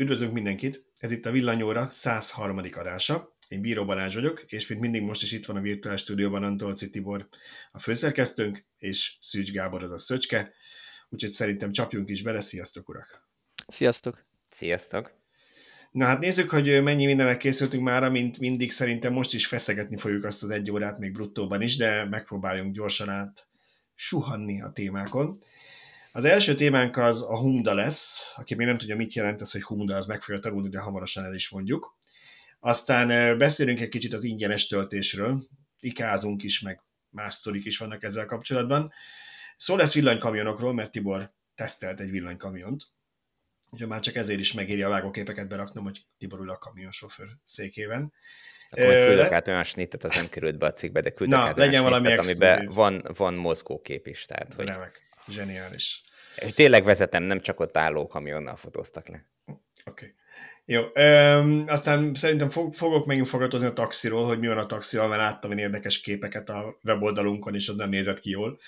Üdvözlünk mindenkit! Ez itt a Villanyóra 103. adása. Én Bíró Balázs vagyok, és mint mindig most is itt van a virtuális stúdióban Antolci Tibor, a főszerkesztőnk, és Szűcs Gábor az a Szöcske. Úgyhogy szerintem csapjunk is bele. Sziasztok, urak! Sziasztok! Sziasztok! Na hát nézzük, hogy mennyi mindenre készültünk már, mint mindig szerintem most is feszegetni fogjuk azt az egy órát még bruttóban is, de megpróbáljunk gyorsan át suhanni a témákon. Az első témánk az a Humda lesz, aki még nem tudja, mit jelent ez, hogy Humda, az meg fogja tanulni, de hamarosan el is mondjuk. Aztán beszélünk egy kicsit az ingyenes töltésről, ikázunk is, meg más sztorik is vannak ezzel kapcsolatban. Szó lesz villanykamionokról, mert Tibor tesztelt egy villanykamiont, úgyhogy már csak ezért is megéri a vágóképeket beraknom, hogy Tibor ül a kamionsofőr székében. Akkor majd küldök át olyan snittet, az nem került be a cikkbe, de küldök Na, át legyen valami amiben van, van mozgókép is. Tehát, hogy... Remek, zseniális. Tényleg vezetem, nem csak ott álló kamionnal fotóztak le. Oké. Okay. Jó, um, aztán szerintem fog, fogok megint fogatozni a taxiról, hogy mi van a taxival, mert láttam én érdekes képeket a weboldalunkon, és az nem nézett ki jól.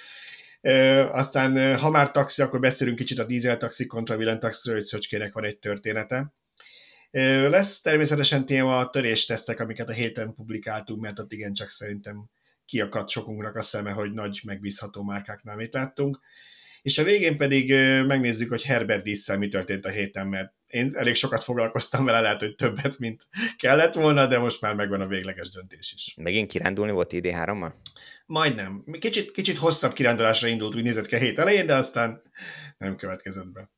Uh, aztán, ha már taxi, akkor beszélünk kicsit a dízel taxi kontra villantaxiról, hogy Szöcskének van egy története. Uh, lesz természetesen téma a töréstesztek, amiket a héten publikáltunk, mert ott igencsak szerintem kiakadt sokunknak a szeme, hogy nagy megbízható márkáknál mit láttunk és a végén pedig megnézzük, hogy Herbert Disszel mi történt a héten, mert én elég sokat foglalkoztam vele, lehet, hogy többet, mint kellett volna, de most már megvan a végleges döntés is. Megint kirándulni volt ID3-mal? Majdnem. Kicsit, kicsit hosszabb kirándulásra indult, úgy nézett ki a hét elején, de aztán nem következett be.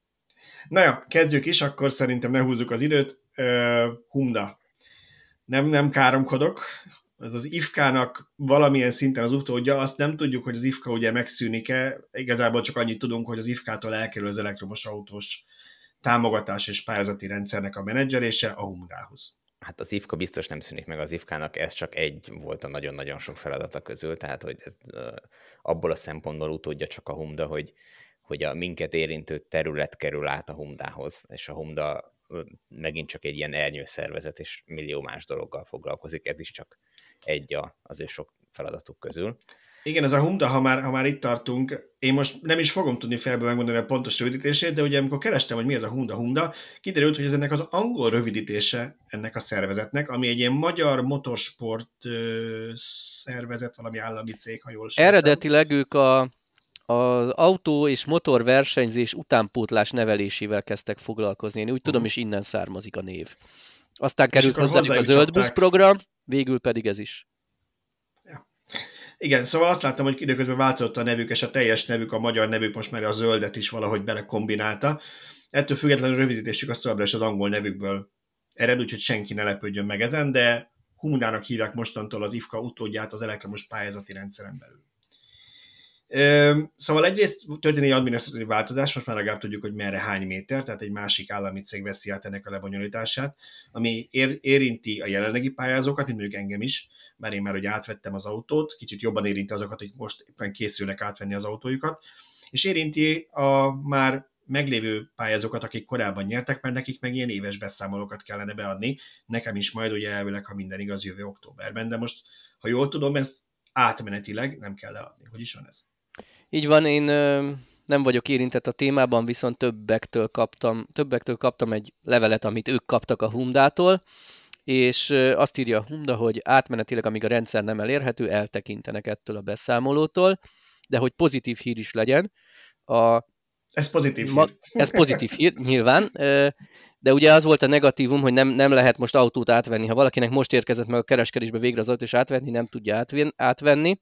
Na jó, kezdjük is, akkor szerintem ne húzzuk az időt. Uh, Humda. Nem, nem káromkodok, ez az IFK-nak valamilyen szinten az utódja, azt nem tudjuk, hogy az IFK ugye megszűnik-e, igazából csak annyit tudunk, hogy az IFK-tól elkerül az elektromos autós támogatás és pályázati rendszernek a menedzserése a Humdához. Hát az IFK biztos nem szűnik meg az IFK-nak, ez csak egy volt a nagyon-nagyon sok feladata közül, tehát hogy ez, abból a szempontból utódja csak a Humda, hogy, hogy a minket érintő terület kerül át a Humdához, és a Humda megint csak egy ilyen ernyőszervezet, és millió más dologgal foglalkozik, ez is csak egy az ő sok feladatuk közül. Igen, ez a Humda, ha már, ha már itt tartunk, én most nem is fogom tudni felből megmondani a pontos rövidítését, de ugye amikor kerestem, hogy mi ez a Humda Humda, kiderült, hogy ez ennek az angol rövidítése ennek a szervezetnek, ami egy ilyen magyar motorsport ö, szervezet, valami állami cég, ha jól sejtem. Eredetileg ők a, az autó és motor versenyzés utánpótlás nevelésével kezdtek foglalkozni. Én úgy uh-huh. tudom, és innen származik a név. Aztán került hozzá a zöld busz program, végül pedig ez is. Ja. Igen, szóval azt láttam, hogy időközben változott a nevük, és a teljes nevük, a magyar nevük most már a zöldet is valahogy belekombinálta. Ettől függetlenül rövidítésük azt továbbra is az angol nevükből ered, úgyhogy senki ne lepődjön meg ezen, de Humundának hívják mostantól az IFKA utódját az elektromos pályázati rendszeren belül. Szóval egyrészt történik egy adminisztratív változás, most már legalább tudjuk, hogy merre hány méter, tehát egy másik állami cég veszi át ennek a lebonyolítását, ami ér, érinti a jelenlegi pályázókat, mint mondjuk engem is, mert én már hogy átvettem az autót, kicsit jobban érinti azokat, akik most éppen készülnek átvenni az autójukat, és érinti a már meglévő pályázókat, akik korábban nyertek, mert nekik meg ilyen éves beszámolókat kellene beadni, nekem is majd ugye elvileg, ha minden igaz, jövő októberben, de most, ha jól tudom, ezt átmenetileg nem kell leadni. Hogy is van ez? Így van, én nem vagyok érintett a témában, viszont többektől kaptam, többektől kaptam egy levelet, amit ők kaptak a Humdától, és azt írja a Humda, hogy átmenetileg, amíg a rendszer nem elérhető, eltekintenek ettől a beszámolótól, de hogy pozitív hír is legyen, a ez pozitív hír. Ma, ez pozitív hír, nyilván, de ugye az volt a negatívum, hogy nem, nem lehet most autót átvenni. Ha valakinek most érkezett meg a kereskedésbe végre az autó és átvenni, nem tudja átvenni.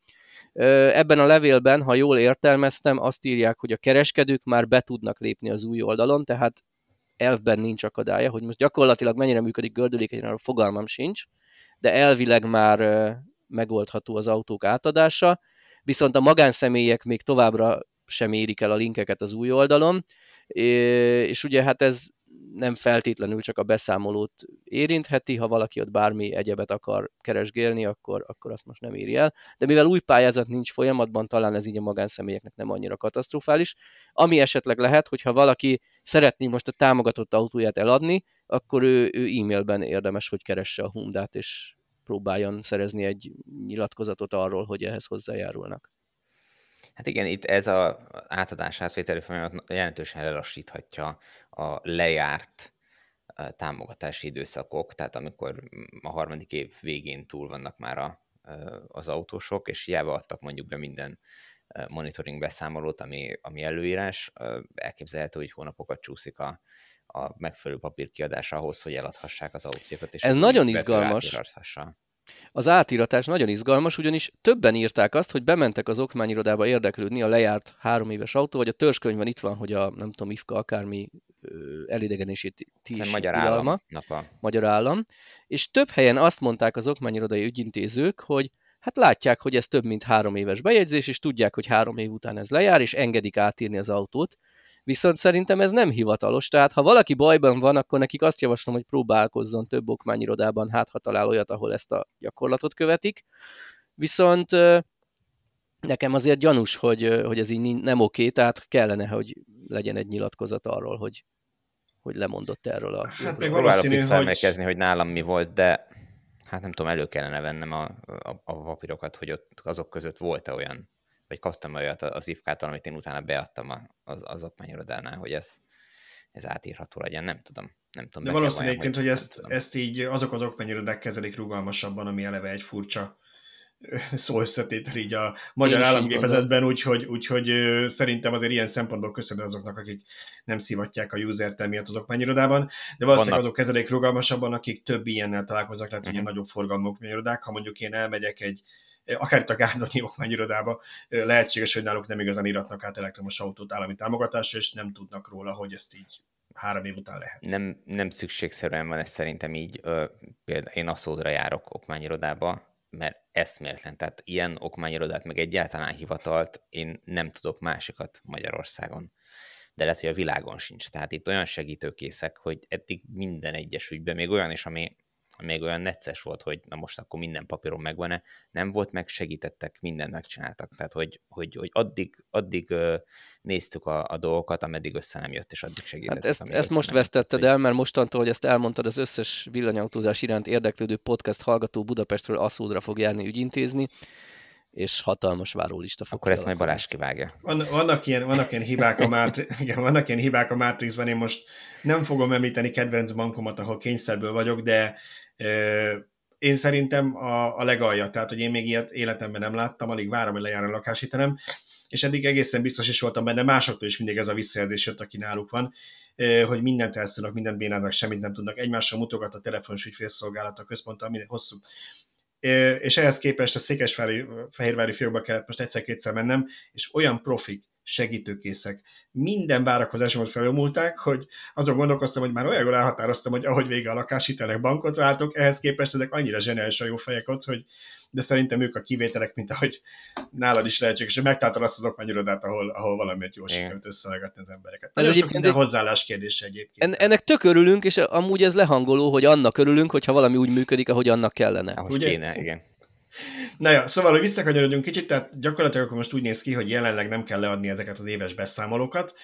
Ebben a levélben, ha jól értelmeztem, azt írják, hogy a kereskedők már be tudnak lépni az új oldalon, tehát elvben nincs akadálya, hogy most gyakorlatilag mennyire működik gördülékenyen, arra fogalmam sincs, de elvileg már megoldható az autók átadása, viszont a magánszemélyek még továbbra sem érik el a linkeket az új oldalon, és ugye hát ez nem feltétlenül csak a beszámolót érintheti, ha valaki ott bármi egyebet akar keresgélni, akkor, akkor azt most nem éri el. De mivel új pályázat nincs folyamatban, talán ez így a magánszemélyeknek nem annyira katasztrofális. Ami esetleg lehet, hogyha valaki szeretné most a támogatott autóját eladni, akkor ő, ő e-mailben érdemes, hogy keresse a Hundát, és próbáljon szerezni egy nyilatkozatot arról, hogy ehhez hozzájárulnak. Hát igen, itt ez az átadás átvételi folyamat jelentősen lelassíthatja a lejárt támogatási időszakok, tehát amikor a harmadik év végén túl vannak már a, az autósok, és hiába adtak mondjuk be minden monitoring beszámolót, ami, ami előírás, elképzelhető, hogy hónapokat csúszik a, a megfelelő papírkiadás ahhoz, hogy eladhassák az autójukat. És Ez nagyon izgalmas. Az átiratás nagyon izgalmas, ugyanis többen írták azt, hogy bementek az okmányirodába érdeklődni a lejárt három éves autó, vagy a törzskönyvben itt van, hogy a nem tudom, IFKA akármi elidegenését is magyar állam, magyar állam, és több helyen azt mondták az okmányirodai ügyintézők, hogy hát látják, hogy ez több mint három éves bejegyzés, és tudják, hogy három év után ez lejár, és engedik átírni az autót. Viszont szerintem ez nem hivatalos, tehát ha valaki bajban van, akkor nekik azt javaslom, hogy próbálkozzon több okmányirodában, hát ha talál olyat, ahol ezt a gyakorlatot követik. Viszont nekem azért gyanús, hogy, hogy ez így nem oké, tehát kellene, hogy legyen egy nyilatkozat arról, hogy, hogy lemondott erről a... Hát meg valószínű, hogy... hogy nálam mi volt, de hát nem tudom, elő kellene vennem a, a, a papírokat, hogy ott azok között volt-e olyan, vagy kaptam olyat az ifkától, amit én utána beadtam az, az okmányirodánál, hogy ez, ez átírható legyen, nem tudom. Nem tudom De valószínű egyébként, hogy, hogy ezt, ezt így azok az okmányirodák kezelik rugalmasabban, ami eleve egy furcsa szó összetétel így a magyar államgépezetben, úgyhogy, úgyhogy szerintem azért ilyen szempontból köszönöm azoknak, akik nem szivatják a user miatt az okmányirodában, de valószínűleg Vannak. azok kezelik rugalmasabban, akik több ilyennel találkoznak, tehát uh-huh. ugye nagyobb forgalmú okmányirodák. Ha mondjuk én elmegyek egy akár itt a Gárdonyi okmányirodába, lehetséges, hogy náluk nem igazán iratnak át elektromos autót állami támogatásra, és nem tudnak róla, hogy ezt így három év után lehet. Nem, nem szükségszerűen van ez szerintem így. Például én Aszódra járok okmányirodába, mert eszméletlen. Tehát ilyen okmányirodát, meg egyáltalán hivatalt én nem tudok másikat Magyarországon. De lehet, hogy a világon sincs. Tehát itt olyan segítőkészek, hogy eddig minden egyes ügyben, még olyan is, ami még olyan necces volt, hogy na most akkor minden papíron megvan-e, nem volt meg, segítettek, mindent megcsináltak. Tehát, hogy, hogy, hogy addig, addig néztük a, a dolgokat, ameddig össze nem jött, és addig segítettek. Hát ezt, ezt most vesztetted el, mert mostantól, hogy ezt elmondtad, az összes villanyautózás iránt érdeklődő podcast hallgató Budapestről Aszódra fog járni ügyintézni, és hatalmas várólista fog Akkor ezt majd Balázs kivágja. Van, vannak, ilyen, vannak, ilyen hibák a Mátri- igen, vannak ilyen hibák a Matrixban, én most nem fogom említeni kedvenc bankomat, ahol kényszerből vagyok, de én szerintem a, a legalja, tehát hogy én még ilyet életemben nem láttam, alig várom, hogy lejár a lakáshitelem, és eddig egészen biztos is voltam benne, másoktól is mindig ez a visszajelzés jött, aki náluk van, hogy mindent elszúrnak, mindent bénáznak, semmit nem tudnak, egymással mutogat a telefonos ügyfélszolgálat a központ, ami hosszú. És ehhez képest a Székesvári, Fehérvári fiókba kellett most egyszer-kétszer mennem, és olyan profik, segítőkészek. Minden várakozásomat felomulták, hogy azon gondolkoztam, hogy már olyan jól elhatároztam, hogy ahogy vége a lakáshitelek bankot váltok, ehhez képest ezek annyira zseniális a jó fejek ott, hogy de szerintem ők a kivételek, mint ahogy nálad is lehetséges, hogy megtaláltad azt az okmányirodát, ahol, ahol valamiért jól sikerült összeállgatni az embereket. Ez sok minden hozzáállás kérdése egyébként. En, ennek tök örülünk, és amúgy ez lehangoló, hogy annak örülünk, hogyha valami úgy működik, ahogy annak kellene. Ahogy Ugye? kéne, igen. Na ja, szóval, hogy visszakanyarodjunk kicsit, tehát gyakorlatilag akkor most úgy néz ki, hogy jelenleg nem kell leadni ezeket az éves beszámolókat,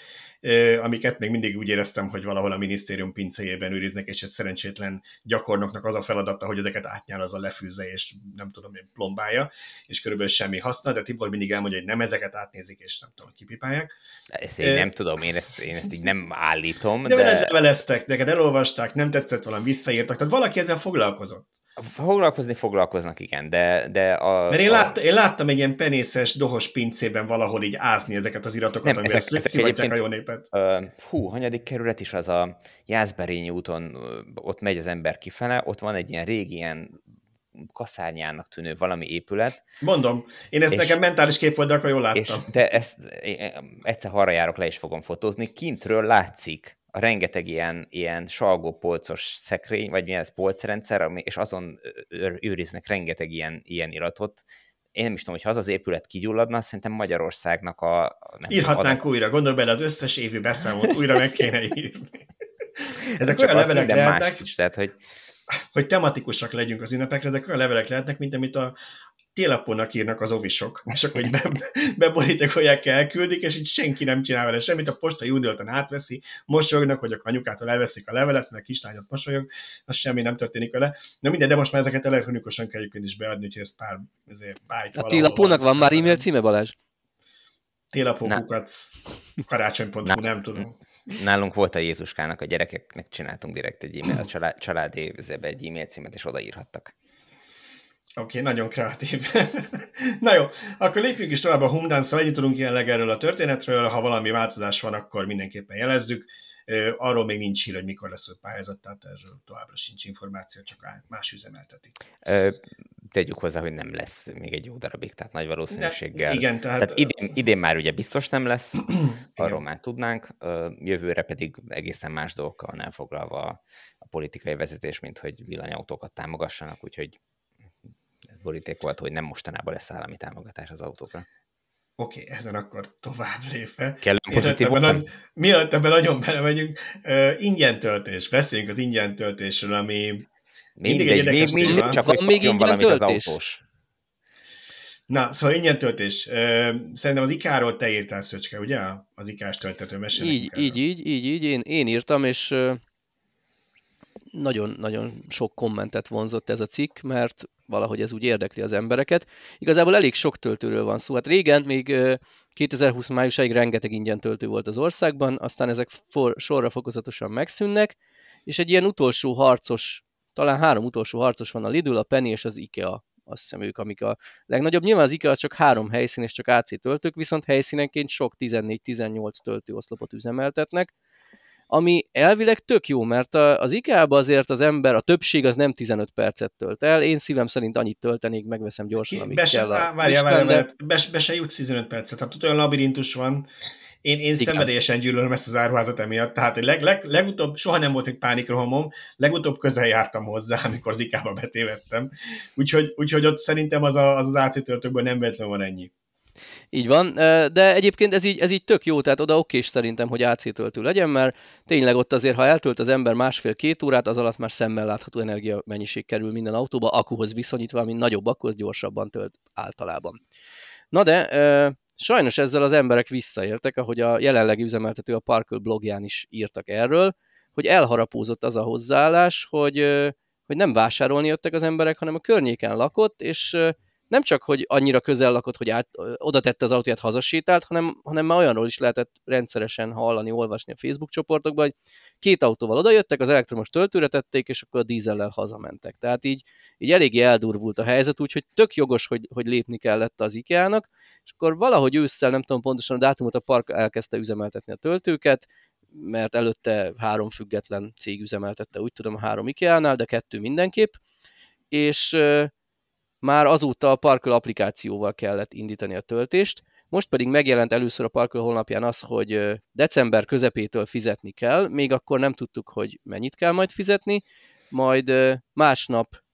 amiket még mindig úgy éreztem, hogy valahol a minisztérium pincéjében őriznek, és egy szerencsétlen gyakornoknak az a feladata, hogy ezeket átnyálazza, lefűzze, és nem tudom én, plombája, és körülbelül semmi haszna, de Tibor mindig elmondja, hogy nem ezeket átnézik, és nem tudom, kipipálják. Ezt én nem tudom, én ezt, én ezt így nem állítom. De, de... veled leveleztek, neked elolvasták, nem tetszett valami, visszaírtak, tehát valaki ezzel foglalkozott. Foglalkozni foglalkoznak, igen, de, de a... Mert én, lát, én láttam egy ilyen penészes, dohos pincében valahol így ázni ezeket az iratokat, nem, amivel ezek, ezek a jó népet. Uh, hú, hanyadik kerület is az a Jászberényi úton, ott megy az ember kifele, ott van egy ilyen régi ilyen kaszárnyának tűnő valami épület. Mondom, én ezt és, nekem mentális kép volt, de akkor jól láttam. És, de ezt egyszer arra járok le is fogom fotózni, kintről látszik a rengeteg ilyen, ilyen salgó polcos szekrény, vagy milyen ez polcrendszer, ami, és azon őriznek rengeteg ilyen, ilyen iratot. Én nem is tudom, hogy ha az az épület kigyulladna, szerintem Magyarországnak a... Nem Írhatnánk tudom, újra, gondolj bele, az összes évi beszámolót újra meg kéne írni. Ezek olyan levelek lehetnek, is, tehát, hogy... hogy tematikusak legyünk az ünnepekre, ezek olyan levelek lehetnek, mint amit a, télapónak írnak az ovisok, és akkor így be, beborítékolják, elküldik, és így senki nem csinál vele semmit, a posta júnioltan átveszi, mosolyognak, hogy a anyukától elveszik a levelet, mert a kislányot mosolyog, az semmi nem történik vele. Na minden, de most már ezeket elektronikusan kell egyébként is beadni, úgyhogy ez pár ezért bájt A télapónak van már e-mail címe, Balázs? Télapókukat karácsony.hu, nem tudom. Nálunk volt a Jézuskának, a gyerekeknek csináltunk direkt egy e-mail, a család, családi egy e-mail címet, és odaírhattak. Oké, okay, nagyon kreatív. Na jó, akkor lépjünk is tovább a Humdance-szal, ennyit tudunk jelenleg erről a történetről, ha valami változás van, akkor mindenképpen jelezzük. Arról még nincs hír, hogy mikor lesz a pályázat, tehát erről továbbra sincs információ, csak más üzemeltetik. Ö, tegyük hozzá, hogy nem lesz még egy jó darabig, tehát nagy valószínűséggel. De, igen, tehát... tehát idén, idén már ugye biztos nem lesz, arról már tudnánk, jövőre pedig egészen más dolgokkal van elfoglalva a politikai vezetés, mint hogy villanyautókat támogassanak, úgyhogy boríték volt, hogy nem mostanában lesz állami támogatás az autókra. Oké, okay, ezen akkor tovább lépve. Kell pozitív nagy, Mielőtt ebben nagyon belemegyünk, uh, ingyen töltés. Beszéljünk az ingyen töltésről, ami mindig egy még, még, még, csak van még ingyen töltés? Az Na, szóval ingyen töltés. Szerintem az IK-ról te írtál, Szöcske, ugye? Az IK-s töltető mesélek. Így, így, így, így, így, én, én írtam, és nagyon-nagyon sok kommentet vonzott ez a cikk, mert valahogy ez úgy érdekli az embereket. Igazából elég sok töltőről van szó. Hát régen, még 2020 májusáig rengeteg ingyen töltő volt az országban, aztán ezek for, sorra fokozatosan megszűnnek, és egy ilyen utolsó harcos, talán három utolsó harcos van a Lidl, a Penny és az IKEA azt hiszem ők, amik a legnagyobb. Nyilván az IKEA csak három helyszín és csak AC töltők, viszont helyszínenként sok 14-18 töltőoszlopot üzemeltetnek, ami elvileg tök jó, mert az IKEA-ba azért az ember, a többség az nem 15 percet tölt el, én szívem szerint annyit töltenék, megveszem gyorsan, amit be kell. A várjál, várjál, de... be, be se jutsz 15 percet, tehát olyan labirintus van, én, én szenvedélyesen gyűlölöm ezt az áruházat emiatt, tehát leg, leg, legutóbb, soha nem volt még pánikrohamom, legutóbb közel jártam hozzá, amikor az IK-ba betévettem, úgyhogy, úgyhogy ott szerintem az a, az, az AC töltőkből nem véletlenül van ennyi. Így van, de egyébként ez így, ez így tök jó, tehát oda okés szerintem, hogy AC töltő legyen, mert tényleg ott azért, ha eltölt az ember másfél-két órát, az alatt már szemmel látható energiamennyiség kerül minden autóba, akuhoz viszonyítva, mint nagyobb akku, az gyorsabban tölt általában. Na de sajnos ezzel az emberek visszaértek, ahogy a jelenlegi üzemeltető a Parkle blogján is írtak erről, hogy elharapózott az a hozzáállás, hogy, hogy nem vásárolni jöttek az emberek, hanem a környéken lakott, és nem csak, hogy annyira közel lakott, hogy át, oda tette az autóját, hazasétált, hanem, hanem már olyanról is lehetett rendszeresen hallani, olvasni a Facebook csoportokban, hogy két autóval odajöttek, az elektromos töltőre tették, és akkor a dízellel hazamentek. Tehát így, így eléggé eldurvult a helyzet, úgyhogy tök jogos, hogy, hogy lépni kellett az IKEA-nak, és akkor valahogy ősszel, nem tudom pontosan a dátumot, a park elkezdte üzemeltetni a töltőket, mert előtte három független cég üzemeltette, úgy tudom, a három IKEA-nál, de kettő mindenképp, és már azóta a Parkle applikációval kellett indítani a töltést, most pedig megjelent először a Parkle honlapján az, hogy december közepétől fizetni kell, még akkor nem tudtuk, hogy mennyit kell majd fizetni, majd másnap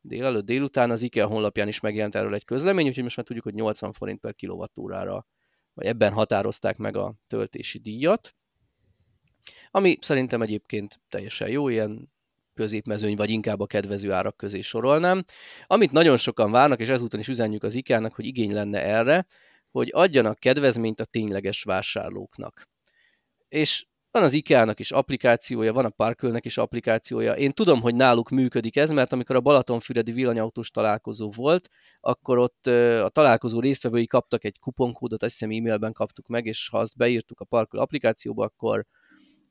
délelőtt, délután az IKEA honlapján is megjelent erről egy közlemény, úgyhogy most már tudjuk, hogy 80 forint per kilovattórára, vagy ebben határozták meg a töltési díjat, ami szerintem egyébként teljesen jó, ilyen középmezőny, vagy inkább a kedvező árak közé sorolnám. Amit nagyon sokan várnak, és ezúton is üzenjük az IKEA-nak, hogy igény lenne erre, hogy adjanak kedvezményt a tényleges vásárlóknak. És van az IKEA-nak is applikációja, van a Parkölnek is applikációja. Én tudom, hogy náluk működik ez, mert amikor a Balatonfüredi villanyautós találkozó volt, akkor ott a találkozó résztvevői kaptak egy kuponkódot, azt hiszem e-mailben kaptuk meg, és ha azt beírtuk a Parköl applikációba, akkor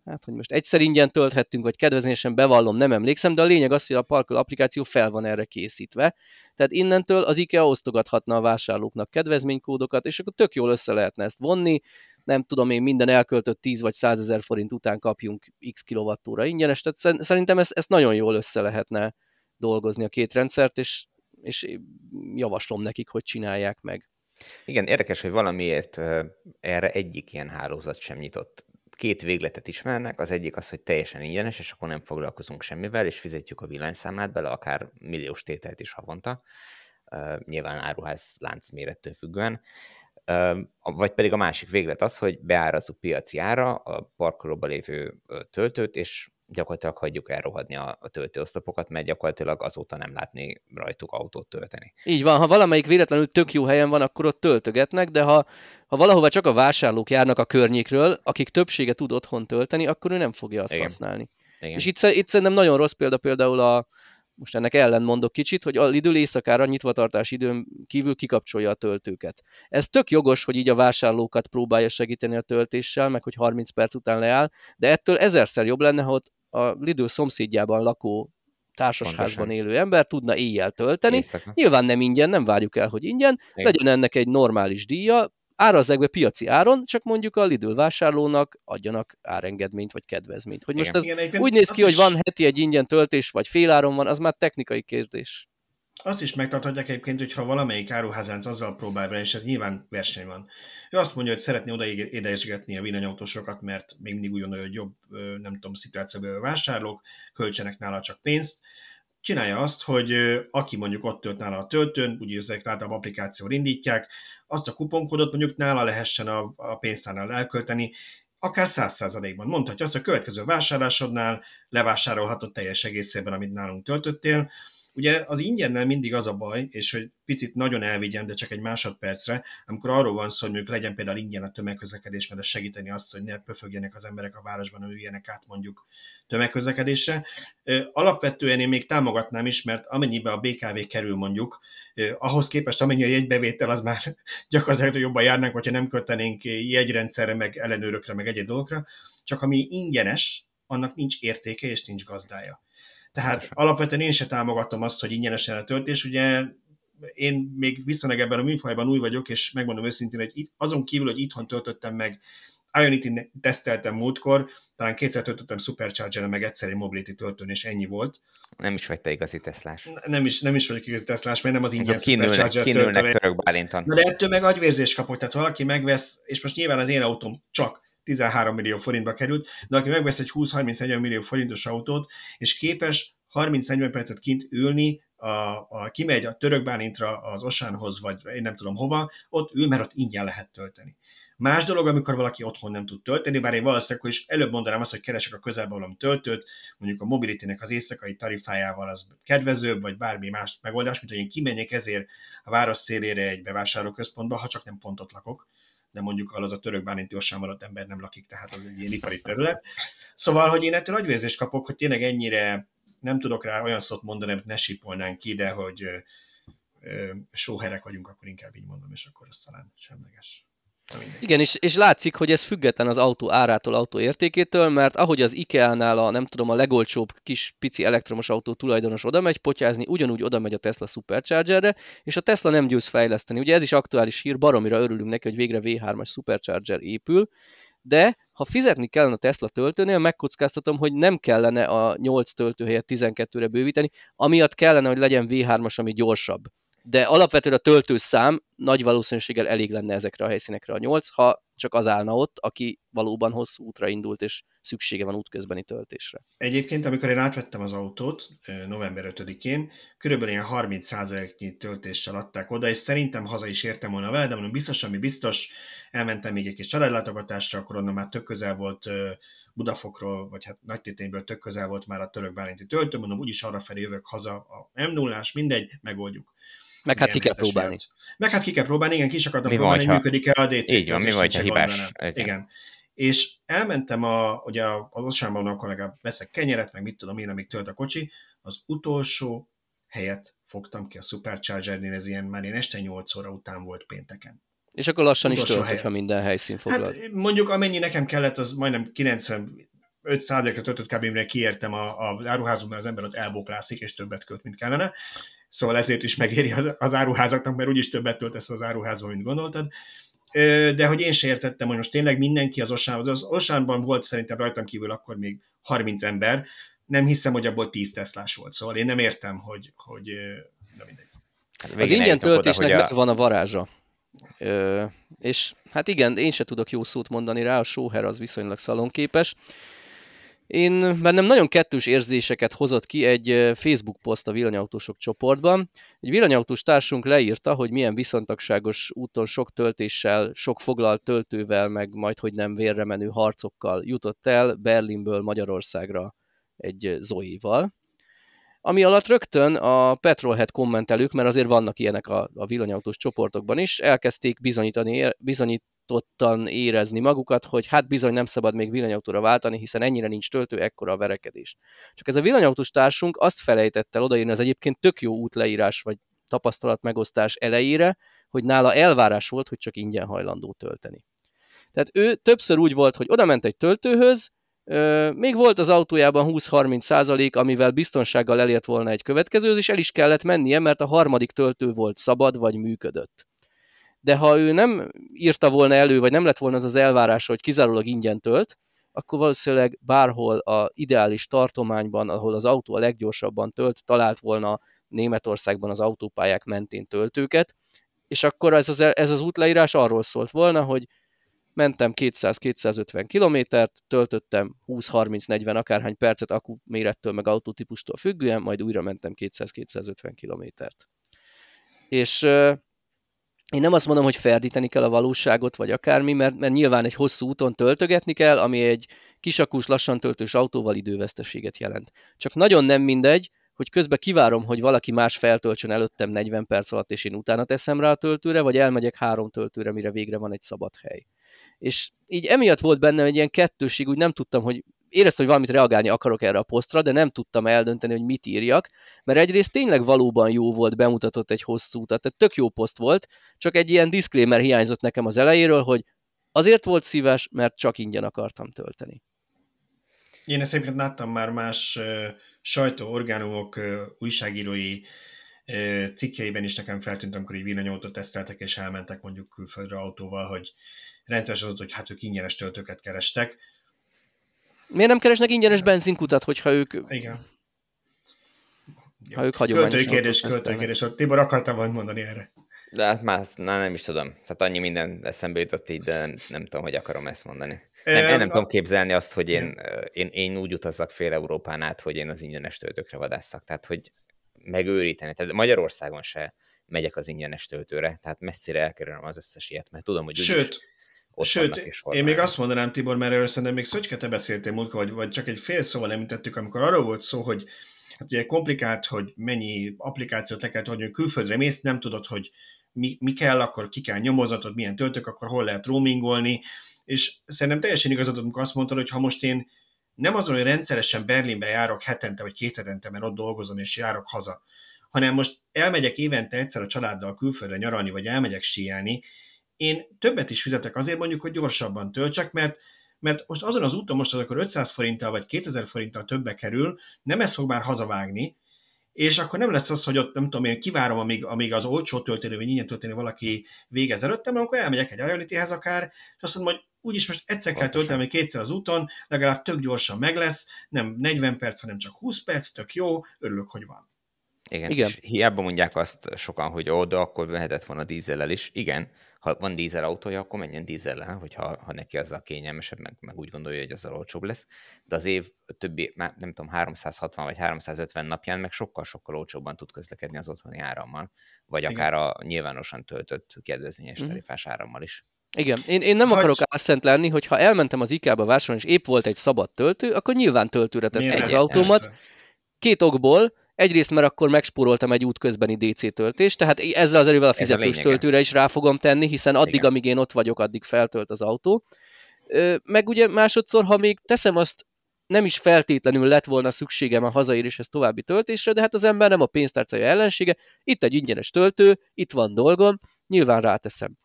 hát hogy most egyszer ingyen tölthettünk, vagy kedvezményesen bevallom, nem emlékszem, de a lényeg az, hogy a Parkol applikáció fel van erre készítve. Tehát innentől az IKEA osztogathatna a vásárlóknak kedvezménykódokat, és akkor tök jól össze lehetne ezt vonni. Nem tudom én, minden elköltött 10 vagy 100 ezer forint után kapjunk x kilovattóra ingyenes, tehát szerintem ezt, ezt nagyon jól össze lehetne dolgozni a két rendszert, és, és javaslom nekik, hogy csinálják meg. Igen, érdekes, hogy valamiért erre egyik ilyen hálózat sem nyitott két végletet ismernek, az egyik az, hogy teljesen ingyenes, és akkor nem foglalkozunk semmivel, és fizetjük a villanyszámlát bele, akár milliós tételt is havonta, uh, nyilván áruház lánc mérettől függően, uh, vagy pedig a másik véglet az, hogy beárazzuk piaci ára a parkolóban lévő töltőt, és gyakorlatilag hagyjuk elrohadni a, a töltőoszlopokat, mert gyakorlatilag azóta nem látni rajtuk autót tölteni. Így van, ha valamelyik véletlenül tök jó helyen van, akkor ott töltögetnek, de ha, ha valahova csak a vásárlók járnak a környékről, akik többsége tud otthon tölteni, akkor ő nem fogja azt Igen. használni. Igen. És itt, itt szerintem nagyon rossz példa például a, most ennek ellen mondok kicsit, hogy a Lidl éjszakára nyitvatartás időn kívül kikapcsolja a töltőket. Ez tök jogos, hogy így a vásárlókat próbálja segíteni a töltéssel, meg hogy 30 perc után leáll, de ettől ezerszer jobb lenne, ha ott a Lidl szomszédjában lakó társasházban élő ember tudna éjjel tölteni. Éjszaka. Nyilván nem ingyen, nem várjuk el, hogy ingyen, Igen. legyen ennek egy normális díja, árazzák be piaci áron, csak mondjuk a Lidl vásárlónak adjanak árengedményt vagy kedvezményt. Hogy most Igen. ez Igen, úgy néz ki, is... hogy van heti egy ingyen töltés, vagy féláron van, az már technikai kérdés. Azt is megtarthatják egyébként, hogyha valamelyik áruházánc azzal próbál be, és ez nyilván verseny van. Ő azt mondja, hogy szeretné odaidejezgetni a villanyautósokat, mert még mindig úgy hogy jobb, nem tudom, szituációban vásárlók, költsenek nála csak pénzt, csinálja azt, hogy aki mondjuk ott tölt nála a töltőn, ugye ezek általában applikációt indítják, azt a kuponkódot mondjuk nála lehessen a, a pénztárnál elkölteni, akár száz százalékban. Mondhatja azt, hogy a következő vásárlásodnál levásárolhatod teljes egészében, amit nálunk töltöttél, Ugye az ingyennel mindig az a baj, és hogy picit nagyon elvigyem, de csak egy másodpercre, amikor arról van szó, hogy mondjuk legyen például ingyen a tömegközlekedés, mert ez segíteni azt, hogy ne pöfögjenek az emberek a városban, hogy üljenek át mondjuk tömegközlekedésre. Alapvetően én még támogatnám is, mert amennyibe a BKV kerül mondjuk, ahhoz képest amennyi a jegybevétel, az már gyakorlatilag jobban járnánk, hogyha nem kötenénk jegyrendszerre, meg ellenőrökre, meg egyéb dolgokra, csak ami ingyenes, annak nincs értéke és nincs gazdája. Tehát Köszön. alapvetően én se támogatom azt, hogy ingyenesen a töltés. Ugye én még viszonylag ebben a műfajban új vagyok, és megmondom őszintén, hogy itt, azon kívül, hogy itthon töltöttem meg Ionity teszteltem múltkor, talán kétszer töltöttem Supercharger-en, meg egyszer egy Mobility töltőn, és ennyi volt. Nem is vagy te igazi Teslás. Nem is, nem is vagyok igazi Teslás, mert nem az ingyen Supercharger töltő. török De ettől meg agyvérzés kapott, tehát valaki megvesz, és most nyilván az én autóm csak 13 millió forintba került, de aki megvesz egy 20-30-40 millió forintos autót, és képes 30-40 percet kint ülni, a, a, kimegy a török bálintra az Osánhoz, vagy én nem tudom hova, ott ül, mert ott ingyen lehet tölteni. Más dolog, amikor valaki otthon nem tud tölteni, bár én valószínűleg is előbb mondanám azt, hogy keresek a közelben valami töltőt, mondjuk a mobility az éjszakai tarifájával az kedvezőbb, vagy bármi más megoldás, mint hogy én kimenjek ezért a város szélére egy bevásárlóközpontba, ha csak nem pontot lakok de mondjuk az a török bálinti osán alatt ember nem lakik, tehát az egy ilyen ipari terület. Szóval, hogy én ettől agyvérzést kapok, hogy tényleg ennyire nem tudok rá olyan szót mondani, amit ne sipolnánk ki, de hogy sóherek vagyunk, akkor inkább így mondom, és akkor ez talán semleges. Igen, és, és látszik, hogy ez független az autó árától, autó értékétől, mert ahogy az IKEA-nál a nem tudom, a legolcsóbb kis pici elektromos autó tulajdonos oda megy potyázni, ugyanúgy oda megy a Tesla Superchargerre, és a Tesla nem győz fejleszteni. Ugye ez is aktuális hír, baromira örülünk neki, hogy végre V3-as Supercharger épül, de ha fizetni kellene a Tesla töltőnél, megkockáztatom, hogy nem kellene a 8 töltő helyett 12-re bővíteni, amiatt kellene, hogy legyen V3-as, ami gyorsabb de alapvetően a töltőszám nagy valószínűséggel elég lenne ezekre a helyszínekre a 8, ha csak az állna ott, aki valóban hosszú útra indult, és szüksége van útközbeni töltésre. Egyébként, amikor én átvettem az autót november 5-én, körülbelül ilyen 30%-nyi töltéssel adták oda, és szerintem haza is értem volna vele, de mondom, biztos, ami biztos, elmentem még egy kis családlátogatásra, akkor onnan már tök közel volt Budafokról, vagy hát Nagytétényből tök közel volt már a török bálinti töltő, mondom, úgyis arra felé jövök haza a m 0 mindegy, megoldjuk. Meg hát ki kell próbálni. Miatt. Meg hát ki kell próbálni, igen, ki is akartam mi próbálni, hogy működik-e a DC. Így van, mi vagy, ha hibás. Igen. És elmentem a, ugye az Osámban, akkor legalább veszek kenyeret, meg mit tudom én, amíg tölt a kocsi, az utolsó helyet fogtam ki a Supercharger-nél, ez ilyen már én este 8 óra után volt pénteken. És akkor lassan Utolsó is tölt, ha minden helyszín foglal. Hát mondjuk amennyi nekem kellett, az majdnem 95 százalékra töltött kb. mire kiértem a, a áruházban, az ember ott elbóklászik, és többet költ, mint kellene szóval ezért is megéri az, az áruházaknak, mert úgyis többet töltesz az áruházban, mint gondoltad. De hogy én se értettem, hogy most tényleg mindenki az Osánban, az Osánban volt szerintem rajtam kívül akkor még 30 ember, nem hiszem, hogy abból 10 Teslás volt, szóval én nem értem, hogy, hogy na mindegy. Hát az ingyen töltésnek oda, a... van a varázsa. Ö, és hát igen, én se tudok jó szót mondani rá, a Sóher az viszonylag szalonképes. Én bennem nagyon kettős érzéseket hozott ki egy Facebook poszt a villanyautósok csoportban. Egy villanyautós társunk leírta, hogy milyen viszontagságos úton sok töltéssel, sok foglalt töltővel, meg majd hogy nem vérre menő harcokkal jutott el Berlinből Magyarországra egy Zoe-val. Ami alatt rögtön a Petrolhead kommentelők, mert azért vannak ilyenek a, a villanyautós csoportokban is, elkezdték bizonyítani, bizonyít, izgatottan érezni magukat, hogy hát bizony nem szabad még villanyautóra váltani, hiszen ennyire nincs töltő, ekkora a verekedés. Csak ez a villanyautós társunk azt felejtette el odaírni az egyébként tök jó útleírás vagy tapasztalat megosztás elejére, hogy nála elvárás volt, hogy csak ingyen hajlandó tölteni. Tehát ő többször úgy volt, hogy oda ment egy töltőhöz, még volt az autójában 20-30 százalék, amivel biztonsággal elért volna egy következőhöz, és el is kellett mennie, mert a harmadik töltő volt szabad, vagy működött. De ha ő nem írta volna elő, vagy nem lett volna az az elvárása, hogy kizárólag ingyen tölt, akkor valószínűleg bárhol a ideális tartományban, ahol az autó a leggyorsabban tölt, talált volna Németországban az autópályák mentén töltőket, és akkor ez az, ez az útleírás arról szólt volna, hogy mentem 200-250 kilométert, töltöttem 20-30-40 akárhány percet akku meg autótípustól függően, majd újra mentem 200-250 kilométert. És én nem azt mondom, hogy ferdíteni kell a valóságot, vagy akármi, mert, mert nyilván egy hosszú úton töltögetni kell, ami egy kisakús, lassan töltős autóval időveszteséget jelent. Csak nagyon nem mindegy, hogy közben kivárom, hogy valaki más feltöltsön előttem 40 perc alatt, és én utána teszem rá a töltőre, vagy elmegyek három töltőre, mire végre van egy szabad hely. És így emiatt volt bennem egy ilyen kettőség, úgy nem tudtam, hogy éreztem, hogy valamit reagálni akarok erre a posztra, de nem tudtam eldönteni, hogy mit írjak, mert egyrészt tényleg valóban jó volt, bemutatott egy hosszú utat, tehát tök jó poszt volt, csak egy ilyen disclaimer hiányzott nekem az elejéről, hogy azért volt szíves, mert csak ingyen akartam tölteni. Én ezt egyébként láttam már más sajtóorgánumok újságírói cikkeiben is nekem feltűnt, amikor egy villanyautót teszteltek, és elmentek mondjuk külföldre autóval, hogy rendszeres az, hogy hát ők ingyenes töltőket kerestek. Miért nem keresnek ingyenes benzinkutat, hogyha ők... Igen. Ha ők hagyományosan... Költőkérdés, költőkérdés. Tibor, akartam valamit mondani erre? De hát már na, nem is tudom. Tehát annyi minden eszembe jutott így, de nem, nem tudom, hogy akarom ezt mondani. Nem, én nem a... tudom képzelni azt, hogy én, én, én úgy utazzak fél Európán át, hogy én az ingyenes töltőkre vadásszak. Tehát, hogy megőríteni. Tehát Magyarországon se megyek az ingyenes töltőre, tehát messzire elkerülöm az összes ilyet, mert tudom, hogy Sőt, ott Sőt, én még azt mondanám, Tibor, mert erről szerintem még Szöcske, te beszéltél múltkor, vagy, vagy csak egy fél szóval említettük, amikor arról volt szó, hogy hát ugye komplikált, hogy mennyi applikációt le kell hogy külföldre mész, nem tudod, hogy mi, mi kell, akkor ki kell nyomozatod, milyen töltök, akkor hol lehet roamingolni, és szerintem teljesen igazad, amikor azt mondtad, hogy ha most én nem azon, hogy rendszeresen Berlinbe járok hetente vagy két hetente, mert ott dolgozom és járok haza, hanem most elmegyek évente egyszer a családdal külföldre nyaralni, vagy elmegyek síelni, én többet is fizetek azért mondjuk, hogy gyorsabban töltsek, mert mert most azon az úton most az akkor 500 forinttal vagy 2000 forinttal többe kerül, nem ez fog már hazavágni, és akkor nem lesz az, hogy ott nem tudom én kivárom, amíg, amíg az olcsó töltőnő, vagy ingyen töltőnő valaki végez előttem, akkor elmegyek egy ionity akár, és azt mondom, hogy úgyis most egyszer kell tölteni, hogy kétszer az úton, legalább tök gyorsan meg lesz, nem 40 perc, hanem csak 20 perc, tök jó, örülök, hogy van. Igen, Igen. és hiába mondják azt sokan, hogy oda, akkor vehetett volna dízellel is. Igen, ha van dízel autója, akkor menjen dízellel, hogyha ha neki az a kényelmesebb, meg, meg úgy gondolja, hogy az olcsóbb lesz. De az év többi, nem tudom, 360 vagy 350 napján meg sokkal-sokkal olcsóbban tud közlekedni az otthoni árammal, vagy Igen. akár a nyilvánosan töltött kedvezményes mhm. tarifás árammal is. Igen, én, én nem Hagy... akarok álszent lenni, hogy ha elmentem az IK-ba vásárolni, és épp volt egy szabad töltő, akkor nyilván töltőre tettem az autómat. Két okból, Egyrészt, mert akkor megspóroltam egy útközbeni DC töltést, tehát ezzel az erővel a fizetős a töltőre is rá fogom tenni, hiszen addig, Igen. amíg én ott vagyok, addig feltölt az autó. Meg ugye másodszor, ha még teszem azt, nem is feltétlenül lett volna szükségem a hazaéréshez további töltésre, de hát az ember nem a pénztárcája ellensége, itt egy ingyenes töltő, itt van dolgom, nyilván ráteszem.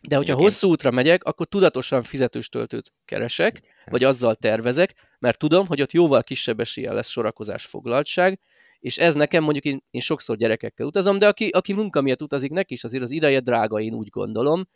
De hogyha Igen. hosszú útra megyek, akkor tudatosan fizetős töltőt keresek, vagy azzal tervezek, mert tudom, hogy ott jóval kisebb esélye lesz sorakozás foglaltság, és ez nekem mondjuk én, én sokszor gyerekekkel utazom, de aki, aki munka miatt utazik, neki is azért az ideje drága, én úgy gondolom.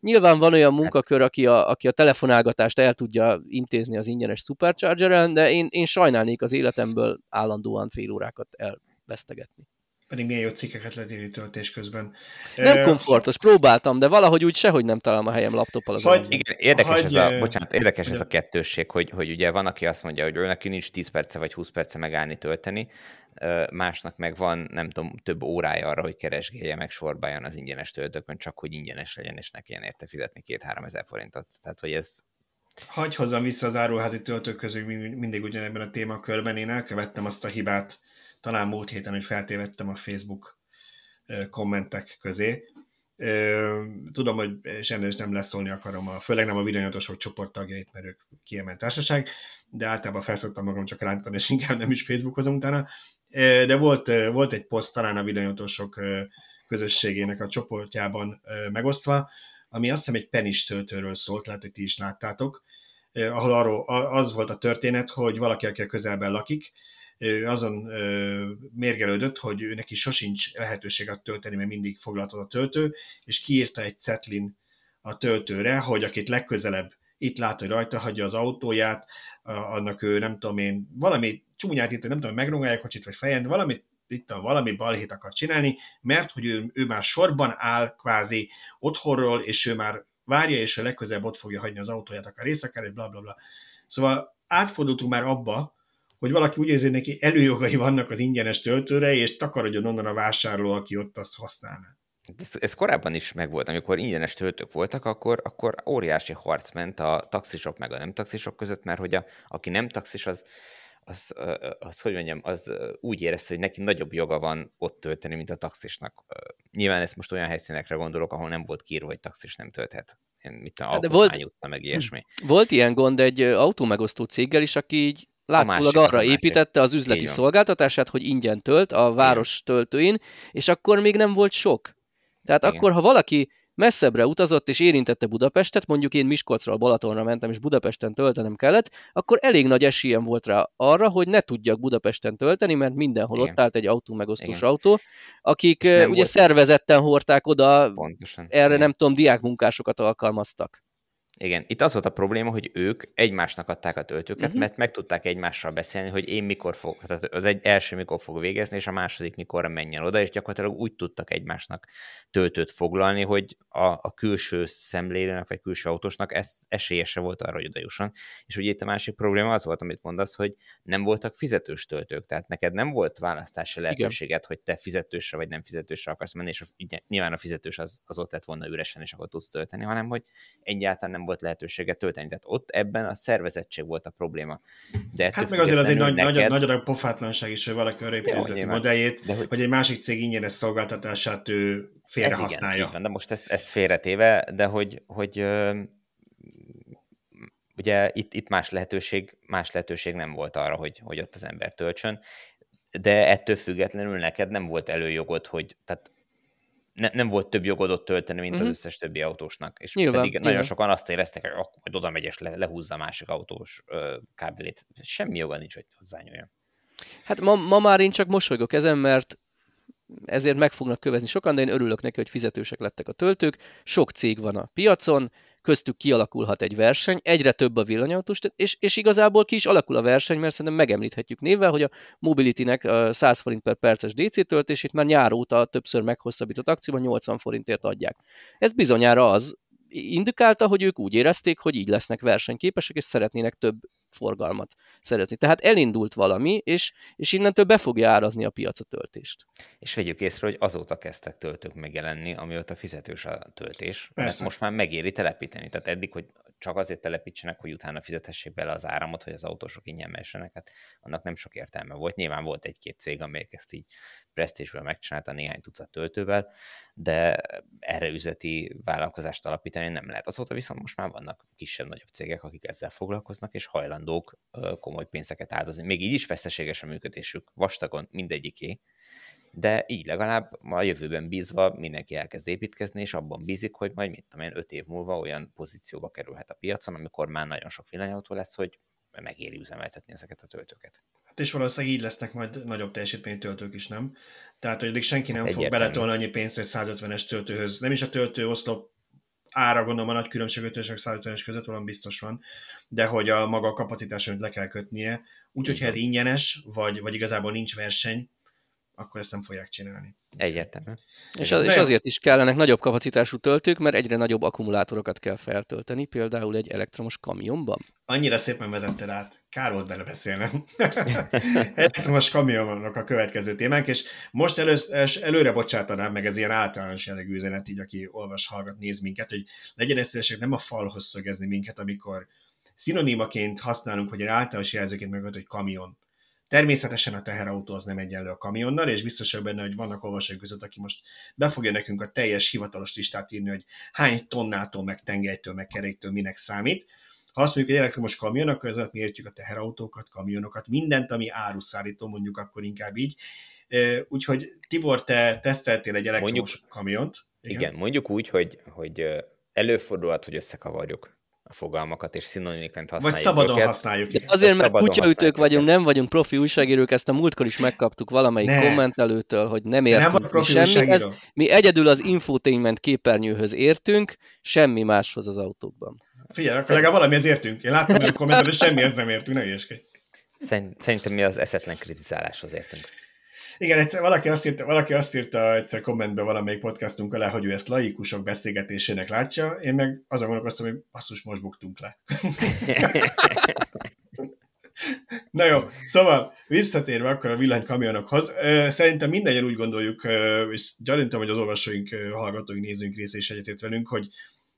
Nyilván van olyan munkakör, aki a, aki a telefonálgatást el tudja intézni az ingyenes superchargeren, de én, én sajnálnék az életemből állandóan fél órákat elvesztegetni pedig milyen jó cikkeket lehet írni töltés közben. Nem uh, komfortos, próbáltam, de valahogy úgy sehogy nem találom a helyem laptoppal az hogy, Igen, érdekes, hagy, ez a, bocsánat, érdekes ez a kettősség, hogy, hogy ugye van, aki azt mondja, hogy ő neki nincs 10 perce vagy 20 perce megállni tölteni, másnak meg van, nem tudom, több órája arra, hogy keresgélje meg sorbáljon az ingyenes töltőkön, csak hogy ingyenes legyen, és neki ilyen érte fizetni két-három ezer forintot. Tehát, hogy ez, Hagy hozzam vissza az áruházi töltők közül mindig ugyanebben a témakörben. Én elkövettem azt a hibát, talán múlt héten, hogy feltévettem a Facebook kommentek közé, Tudom, hogy sajnos nem leszólni akarom, a, főleg nem a villanyatosok csoporttagjait, mert ők kiemelt társaság, de általában felszoktam magam csak rántani, és inkább nem is Facebookozom utána. De volt, volt egy poszt talán a villanyatosok közösségének a csoportjában megosztva, ami azt hiszem egy penis töltőről szólt, lehet, hogy ti is láttátok, ahol arról az volt a történet, hogy valaki, aki a közelben lakik, azon mérgelődött, hogy ő neki sosincs lehetőséget tölteni, mert mindig foglalt az a töltő, és kiírta egy cetlin a töltőre, hogy akit legközelebb itt lát, hogy rajta hagyja az autóját, annak ő nem tudom én, valami csúnyát itt, nem tudom, megrongálja a kocsit, vagy fejen, valamit itt a valami balhét akar csinálni, mert hogy ő, ő már sorban áll kvázi otthonról, és ő már várja, és ő legközelebb ott fogja hagyni az autóját, akár éjszakára, bla bla bla. Szóval átfordultunk már abba, hogy valaki úgy érzi, hogy neki előjogai vannak az ingyenes töltőre, és takarodjon onnan a vásárló, aki ott azt használná. Ez, ez korábban is megvolt, amikor ingyenes töltők voltak, akkor, akkor óriási harc ment a taxisok meg a nem taxisok között, mert hogy a, aki nem taxis, az, az, az, hogy mondjam, az úgy érezte, hogy neki nagyobb joga van ott tölteni, mint a taxisnak. Nyilván ezt most olyan helyszínekre gondolok, ahol nem volt kiírva, hogy taxis nem tölthet. Én mit tudom, de volt, utca, meg ilyesmi. Volt ilyen gond egy autómegosztó céggel is, aki így látszólag arra építette az üzleti szolgáltatását, hogy ingyen tölt a város Igen. töltőin, és akkor még nem volt sok. Tehát Igen. akkor, ha valaki messzebbre utazott és érintette Budapestet, mondjuk én Miskolcról Balatonra mentem, és Budapesten töltenem kellett, akkor elég nagy esélyem volt rá arra, hogy ne tudjak Budapesten tölteni, mert mindenhol Igen. ott állt egy autó megosztós Igen. autó, akik ugye volt... szervezetten hordták oda, Pontosan. erre Igen. nem tudom, diákmunkásokat alkalmaztak. Igen, itt az volt a probléma, hogy ők egymásnak adták a töltőket, uh-huh. mert meg tudták egymással beszélni, hogy én mikor fog, tehát az egy első mikor fog végezni, és a második mikor menjen oda, és gyakorlatilag úgy tudtak egymásnak töltőt foglalni, hogy a, a külső szemlélőnek, vagy külső autósnak ez esélyese volt arra, hogy oda jusson. És ugye itt a másik probléma az volt, amit mondasz, hogy nem voltak fizetős töltők, tehát neked nem volt választási lehetőséget, Igen. hogy te fizetősre vagy nem fizetősre akarsz menni, és a, nyilván a fizetős az, az ott lett volna üresen, és akkor tudsz tölteni, hanem hogy egyáltalán nem volt lehetőséget tölteni. Tehát ott ebben a szervezettség volt a probléma. De hát meg azért az egy nagy, neked... nagy, nagy pofátlanság is, hogy valaki arra építi modelljét, de hogy... hogy egy másik cég ingyenes szolgáltatását ő félre ez használja. Igen, de most ezt, ezt félretéve, de hogy, hogy ugye itt, itt más lehetőség, más lehetőség nem volt arra, hogy, hogy ott az ember töltsön, de ettől függetlenül neked nem volt előjogod, hogy tehát ne, nem volt több jogod ott tölteni, mint uh-huh. az mhm. összes többi autósnak. És nyilván, pedig nyilván. nagyon sokan azt éreztek, hogy akkor majd oda megy és le, lehúzza a másik autós ö, kábelét. Semmi joga nincs, hogy hozzányúljon. Hát ma, ma már én csak mosolygok ezen, mert ezért meg fognak kövezni sokan, de én örülök neki, hogy fizetősek lettek a töltők. Sok cég van a piacon, köztük kialakulhat egy verseny, egyre több a villanyautós, és, és igazából ki is alakul a verseny, mert szerintem megemlíthetjük névvel, hogy a Mobility-nek 100 forint per perces DC töltését már nyár óta többször meghosszabbított akcióban 80 forintért adják. Ez bizonyára az, indikálta, hogy ők úgy érezték, hogy így lesznek versenyképesek, és szeretnének több forgalmat szerezni. Tehát elindult valami, és, és innentől be fogja árazni a piac a töltést. És vegyük észre, hogy azóta kezdtek töltők megjelenni, amióta fizetős a töltés, Persze. mert most már megéri telepíteni. Tehát eddig, hogy csak azért telepítsenek, hogy utána fizethessék bele az áramot, hogy az autósok ingyen mehessenek, hát annak nem sok értelme volt. Nyilván volt egy-két cég, amelyek ezt így presztésből megcsinálta néhány tucat töltővel, de erre üzleti vállalkozást alapítani nem lehet. Azóta viszont most már vannak kisebb-nagyobb cégek, akik ezzel foglalkoznak, és hajlandók komoly pénzeket áldozni. Még így is veszteséges a működésük, vastagon mindegyiké, de így legalább a jövőben bízva mindenki elkezd építkezni, és abban bízik, hogy majd mit tudom én, öt év múlva olyan pozícióba kerülhet a piacon, amikor már nagyon sok villanyautó lesz, hogy megéri üzemeltetni ezeket a töltőket. Hát és valószínűleg így lesznek majd nagyobb teljesítményű töltők is, nem? Tehát, hogy senki nem fog beletolni annyi pénzt, hogy 150-es töltőhöz. Nem is a töltő oszlop ára gondolom a nagy különbség 50 150-es között valami biztos van, de hogy a maga a kapacitás, amit le kell kötnie. Úgyhogy ha ez ingyenes, vagy, vagy igazából nincs verseny, akkor ezt nem fogják csinálni. Egyértelmű. És, az, és azért is kellenek nagyobb kapacitású töltők, mert egyre nagyobb akkumulátorokat kell feltölteni, például egy elektromos kamionban. Annyira szépen vezetted át, kár volt belebeszélnem. elektromos kamionok a következő témánk, és most elősz, előre bocsátanám meg ez ilyen általános jellegű üzenet, így aki olvas, hallgat, néz minket, hogy legyen ezt nem a falhoz szögezni minket, amikor szinonimaként használunk, vagy egy általános jelzőként meg hogy kamion Természetesen a teherautó az nem egyenlő a kamionnal, és biztos vagyok benne, hogy vannak olvasók között, aki most be fogja nekünk a teljes hivatalos listát írni, hogy hány tonnától, meg tengelytől, meg keréktől minek számít. Ha azt mondjuk, hogy elektromos kamion, akkor ezzel mi értjük a teherautókat, kamionokat, mindent, ami áruszállító, mondjuk akkor inkább így. Úgyhogy Tibor, te teszteltél egy elektromos mondjuk, kamiont. Igen. igen, mondjuk úgy, hogy, hogy előfordulhat, hogy összekavarjuk a fogalmakat, és szinonimiként használjuk Vagy szabadon őket. használjuk. De azért, mert kutyaütők vagyunk, nem vagyunk profi újságírók, ezt a múltkor is megkaptuk valamelyik ne. kommentelőtől, hogy nem értünk nem mi semmihez. Mi egyedül az infotainment képernyőhöz értünk, semmi máshoz az autókban. Figyelj, akkor legalább valamihez értünk. Én láttam, hogy a kommentben, hogy semmihez nem értünk, ne ilyeskedj. Szerintem mi az eszetlen kritizáláshoz értünk. Igen, egyszer valaki azt írta, valaki azt írta egyszer kommentbe valamelyik podcastunk alá, hogy ő ezt laikusok beszélgetésének látja, én meg azon gondolkoztam, hogy basszus, most buktunk le. Na jó, szóval visszatérve akkor a villanykamionokhoz, szerintem mindannyian úgy gondoljuk, és gyanítom, hogy az olvasóink, hallgatóink, nézőink része is egyetért velünk, hogy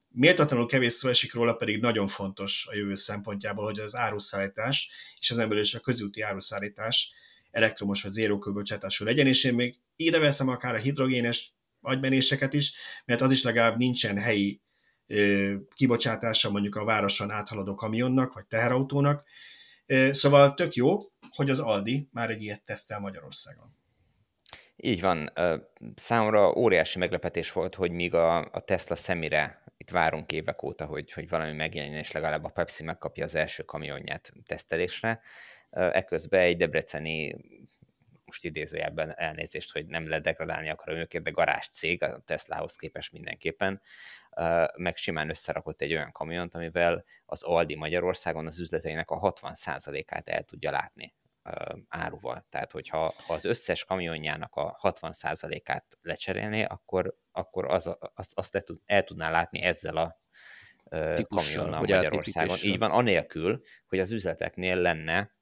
méltatlanul kevés szó esik róla, pedig nagyon fontos a jövő szempontjából, hogy az áruszállítás, és az belül is a közúti áruszállítás elektromos vagy zéró kibocsátású legyen, és én még ide veszem akár a hidrogénes agymenéseket is, mert az is legalább nincsen helyi kibocsátása mondjuk a városon áthaladó kamionnak, vagy teherautónak. Szóval tök jó, hogy az Aldi már egy ilyet tesztel Magyarországon. Így van. Számomra óriási meglepetés volt, hogy míg a, a Tesla szemére itt várunk évek óta, hogy, hogy valami megjelenjen, és legalább a Pepsi megkapja az első kamionját tesztelésre. Eközben egy debreceni most idézőjelben elnézést, hogy nem ledegradálni akarom őket, de garázs cég, a Teslahoz képest mindenképpen, meg simán összerakott egy olyan kamiont, amivel az Aldi Magyarországon az üzleteinek a 60%-át el tudja látni áruval. Tehát, hogyha ha az összes kamionjának a 60%-át lecserélné, akkor, akkor az, az, azt le tud, el tudná látni ezzel a kamionnal Magyarországon. Így van, anélkül, hogy az üzleteknél lenne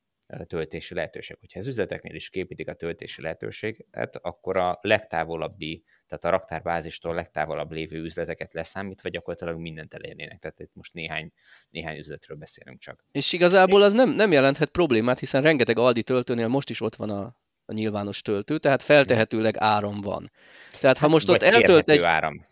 töltési lehetőség. Hogyha az üzleteknél is képítik a töltési lehetőséget, akkor a legtávolabbi, tehát a raktárbázistól legtávolabb lévő üzleteket leszámítva gyakorlatilag mindent elérnének. Tehát itt most néhány, néhány üzletről beszélünk csak. És igazából az nem, nem jelenthet problémát, hiszen rengeteg Aldi töltőnél most is ott van a, a nyilvános töltő, tehát feltehetőleg áram van. Tehát ha most Vagy ott eltölt egy... áram.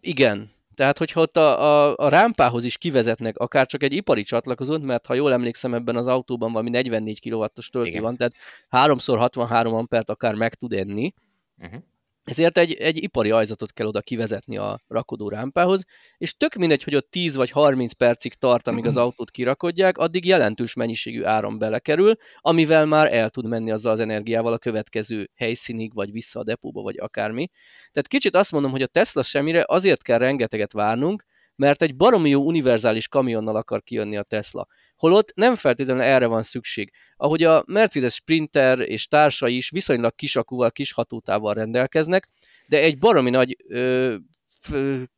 Igen, tehát, hogyha ott a, a, a rámpához is kivezetnek akár csak egy ipari csatlakozót, mert ha jól emlékszem, ebben az autóban valami 44 kW-os töltő Igen. van, tehát 3x63 ampert akár meg tud enni, uh-huh. Ezért egy, egy ipari ajzatot kell oda kivezetni a rakodó rámpához, és tök mindegy, hogy ott 10 vagy 30 percig tart, amíg az autót kirakodják, addig jelentős mennyiségű áram belekerül, amivel már el tud menni azzal az energiával a következő helyszínig, vagy vissza a depóba, vagy akármi. Tehát kicsit azt mondom, hogy a Tesla semmire azért kell rengeteget várnunk, mert egy baromi jó univerzális kamionnal akar kijönni a Tesla. Holott nem feltétlenül erre van szükség. Ahogy a Mercedes Sprinter és társai is viszonylag kisakúval, kis hatótával rendelkeznek, de egy baromi nagy ö,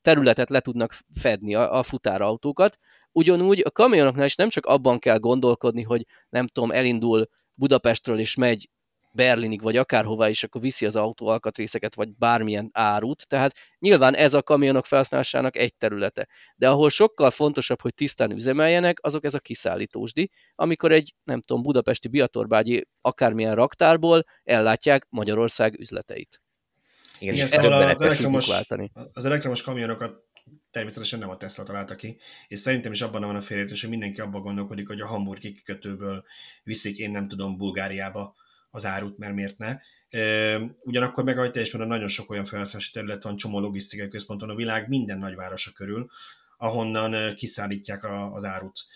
területet le tudnak fedni a, a futárautókat. Ugyanúgy a kamionoknál is nem csak abban kell gondolkodni, hogy nem tudom, elindul Budapestről és megy Berlinig, vagy akárhová is, akkor viszi az autó alkatrészeket, vagy bármilyen árut. Tehát nyilván ez a kamionok felhasználásának egy területe. De ahol sokkal fontosabb, hogy tisztán üzemeljenek, azok ez a kiszállítósdi, amikor egy, nem tudom, budapesti biatorbágyi akármilyen raktárból ellátják Magyarország üzleteit. Igen, Igen szóval az, elektromos, az elektromos kamionokat természetesen nem a Tesla találta ki, és szerintem is abban van a félértés, hogy mindenki abban gondolkodik, hogy a hamburgi kikötőből viszik, én nem tudom, Bulgáriába az árut, mert miért ne. Ugyanakkor meg, ahogy te nagyon sok olyan felhasználási terület van, csomó logisztikai központon a világ minden nagyvárosa körül, ahonnan kiszállítják az árut.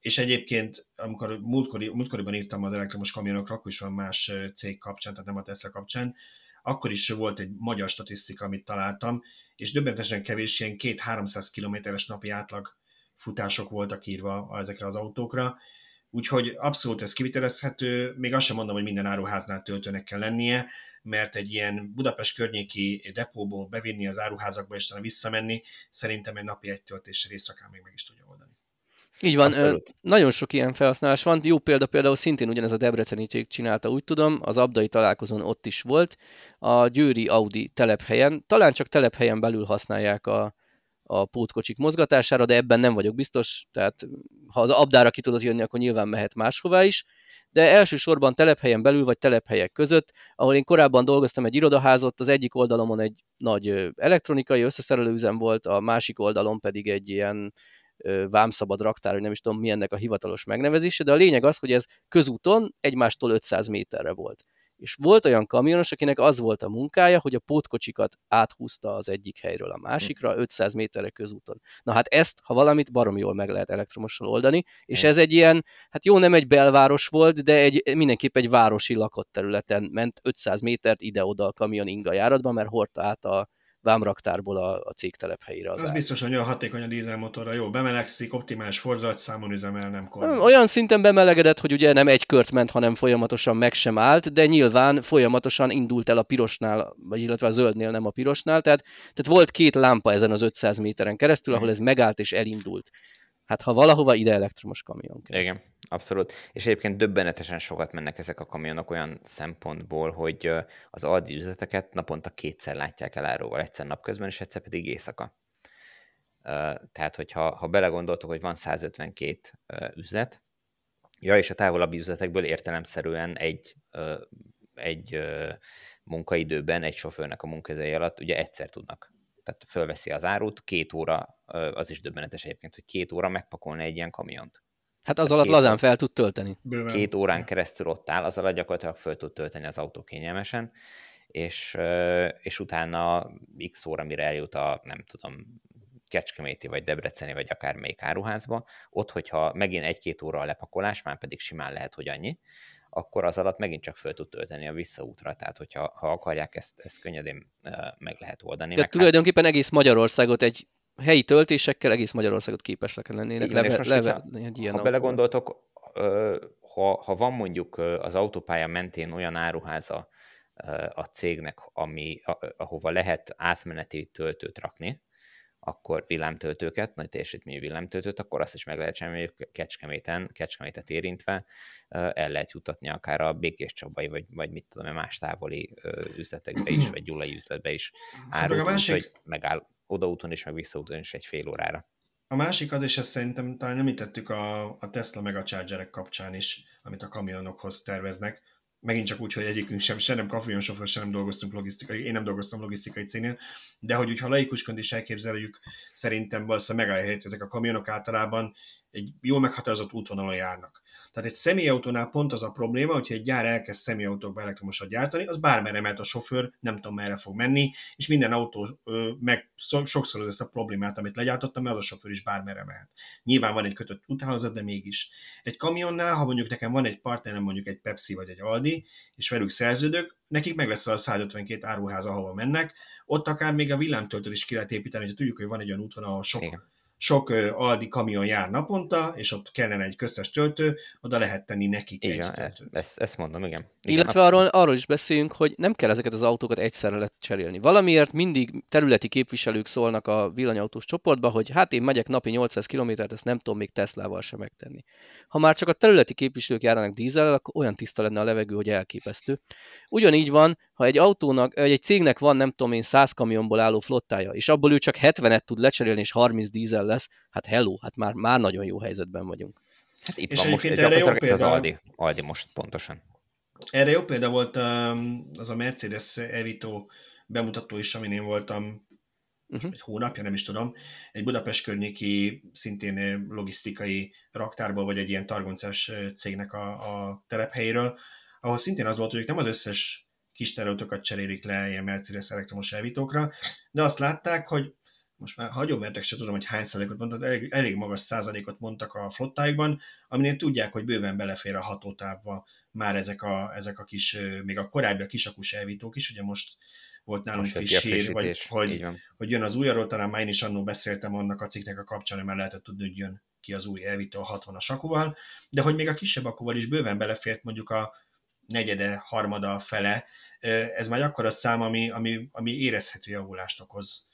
És egyébként, amikor múltkori, múltkoriban írtam az elektromos kamionokra, akkor is van más cég kapcsán, tehát nem a Tesla kapcsán, akkor is volt egy magyar statisztika, amit találtam, és döbbenetesen kevés ilyen 2-300 kilométeres napi átlag futások voltak írva ezekre az autókra, Úgyhogy abszolút ez kivitelezhető, még azt sem mondom, hogy minden áruháznál töltőnek kell lennie, mert egy ilyen Budapest környéki depóból bevinni az áruházakba és utána visszamenni, szerintem egy napi egy töltésre éjszakán még meg is tudja oldani. Így van, Abszolút. nagyon sok ilyen felhasználás van. Jó példa például szintén ugyanez a Debreceni cég csinálta, úgy tudom, az abdai találkozón ott is volt, a Győri Audi telephelyen, talán csak telephelyen belül használják a, a pótkocsik mozgatására, de ebben nem vagyok biztos, tehát ha az abdára ki tudod jönni, akkor nyilván mehet máshová is. de elsősorban telephelyen belül vagy telephelyek között, ahol én korábban dolgoztam egy irodaházot, az egyik oldalomon egy nagy elektronikai összeszerelőüzem volt, a másik oldalon pedig egy ilyen vámszabad raktár, hogy nem is tudom mi ennek a hivatalos megnevezése, de a lényeg az, hogy ez közúton egymástól 500 méterre volt és volt olyan kamionos, akinek az volt a munkája, hogy a pótkocsikat áthúzta az egyik helyről a másikra, 500 hm. méterre közúton. Na hát ezt, ha valamit, barom jól meg lehet elektromossal oldani, és ez egy ilyen, hát jó, nem egy belváros volt, de egy, mindenképp egy városi lakott területen ment 500 métert ide-oda a kamion inga járatba, mert hordta át a, vámraktárból a, a cég telephelyére. Az, az biztos, hogy olyan hatékony a dízelmotorra, jó, bemelegszik, optimális fordulatszámon üzemel, nem kormány. Olyan szinten bemelegedett, hogy ugye nem egy kört ment, hanem folyamatosan meg sem állt, de nyilván folyamatosan indult el a pirosnál, vagy illetve a zöldnél, nem a pirosnál, tehát, tehát volt két lámpa ezen az 500 méteren keresztül, ahol ez megállt és elindult. Hát ha valahova ide elektromos kamion kell. Igen, abszolút. És egyébként döbbenetesen sokat mennek ezek a kamionok olyan szempontból, hogy az Aldi üzleteket naponta kétszer látják el áróval, egyszer napközben, és egyszer pedig éjszaka. Tehát, hogyha ha belegondoltok, hogy van 152 üzlet, ja, és a távolabbi üzletekből értelemszerűen egy, egy munkaidőben, egy sofőrnek a munkaideje alatt ugye egyszer tudnak tehát fölveszi az árut, két óra, az is döbbenetes egyébként, hogy két óra megpakolni egy ilyen kamiont. Hát az alatt lazán fel tud tölteni. Bőven. Két órán keresztül ott áll, az alatt gyakorlatilag föl tud tölteni az autó kényelmesen, és, és utána x óra, mire eljut a, nem tudom, Kecskeméti, vagy Debreceni, vagy akár melyik áruházba, ott, hogyha megint egy-két óra a lepakolás, már pedig simán lehet, hogy annyi, akkor az alatt megint csak föl tud tölteni a visszaútra, tehát hogyha ha akarják, ezt, ezt könnyedén meg lehet oldani. Tehát meg tulajdonképpen hát... egész Magyarországot egy helyi töltésekkel egész Magyarországot képesek lennének leve, most, leve, egy ilyen Ha belegondoltok, ha, ha van mondjuk az autópálya mentén olyan áruháza a cégnek, ami, ahova lehet átmeneti töltőt rakni, akkor villámtöltőket, nagy teljesítményű villámtöltőt, akkor azt is meg lehet csinálni, hogy Kecskeméten, Kecskemétet érintve el lehet jutatni akár a Békés Csabai, vagy, vagy mit tudom, más távoli üzletekbe is, vagy gyulai üzletbe is árult, hát a másik... hogy megáll odaúton is, meg visszaúton is egy fél órára. A másik az, és ezt szerintem talán említettük a, a Tesla meg a Chargerek kapcsán is, amit a kamionokhoz terveznek, megint csak úgy, hogy egyikünk sem, se nem kamionsofőr, sem nem dolgoztunk logisztikai, én nem dolgoztam logisztikai cégnél, de hogy ha laikusként is elképzeljük, szerintem valószínűleg megállja ezek a kamionok általában egy jól meghatározott útvonalon járnak. Tehát egy személyautónál pont az a probléma, hogyha egy gyár elkezd személyautókba elektromosat gyártani, az bármerre mehet a sofőr, nem tudom merre fog menni, és minden autó ö, meg sokszor az ezt a problémát, amit legyártottam, mert az a sofőr is bármerre mehet. Nyilván van egy kötött úthálózat, de mégis. Egy kamionnál, ha mondjuk nekem van egy partnerem, mondjuk egy Pepsi vagy egy Aldi, és velük szerződök, nekik meg lesz a 152 áruház, ahova mennek, ott akár még a villámtöltőt is ki lehet építeni, hogy tudjuk, hogy van egy olyan útvonal, ahol sok Igen sok Aldi kamion jár naponta, és ott kellene egy köztes töltő, oda lehet tenni nekik igen, egy töltőt. Ezt, ezt mondom, igen. igen Illetve arról, arról is beszéljünk, hogy nem kell ezeket az autókat egyszerre lecserélni. Valamiért mindig területi képviselők szólnak a villanyautós csoportba, hogy hát én megyek napi 800 kilométert, ezt nem tudom még Teslával sem megtenni. Ha már csak a területi képviselők járnak dízellel, akkor olyan tiszta lenne a levegő, hogy elképesztő. Ugyanígy van, ha egy autónak, egy cégnek van, nem tudom én, 100 kamionból álló flottája, és abból ő csak 70-et tud lecserélni, és 30 dízel lesz, hát hello, hát már, már nagyon jó helyzetben vagyunk. Hát itt és van most, erre jó példa, az Aldi, Aldi most pontosan. Erre jó példa volt um, az a Mercedes Evito bemutató is, amin én voltam uh-huh. egy hónapja, nem is tudom, egy Budapest környéki szintén logisztikai raktárból, vagy egy ilyen targoncás cégnek a, a telephelyéről, ahol szintén az volt, hogy nem az összes kis terautókat cserélik le ilyen Mercedes elektromos elvitókra, de azt látták, hogy most már hagyomértek se tudom, hogy hány százalékot mondtak, elég, elég magas százalékot mondtak a flottáikban, aminél tudják, hogy bőven belefér a hatótávba már ezek a, ezek a kis, még a korábbi a kisakus elvítók is, ugye most volt nálunk friss hír, vagy, hogy, hogy jön az új, arról talán már én is annól beszéltem annak a cikknek a kapcsán, már lehetett tudni, hogy jön ki az új elvító a 60-as akúval, de hogy még a kisebb akúval is bőven belefért mondjuk a negyede, harmada fele, ez már akkor a szám, ami, ami, ami érezhető javulást okoz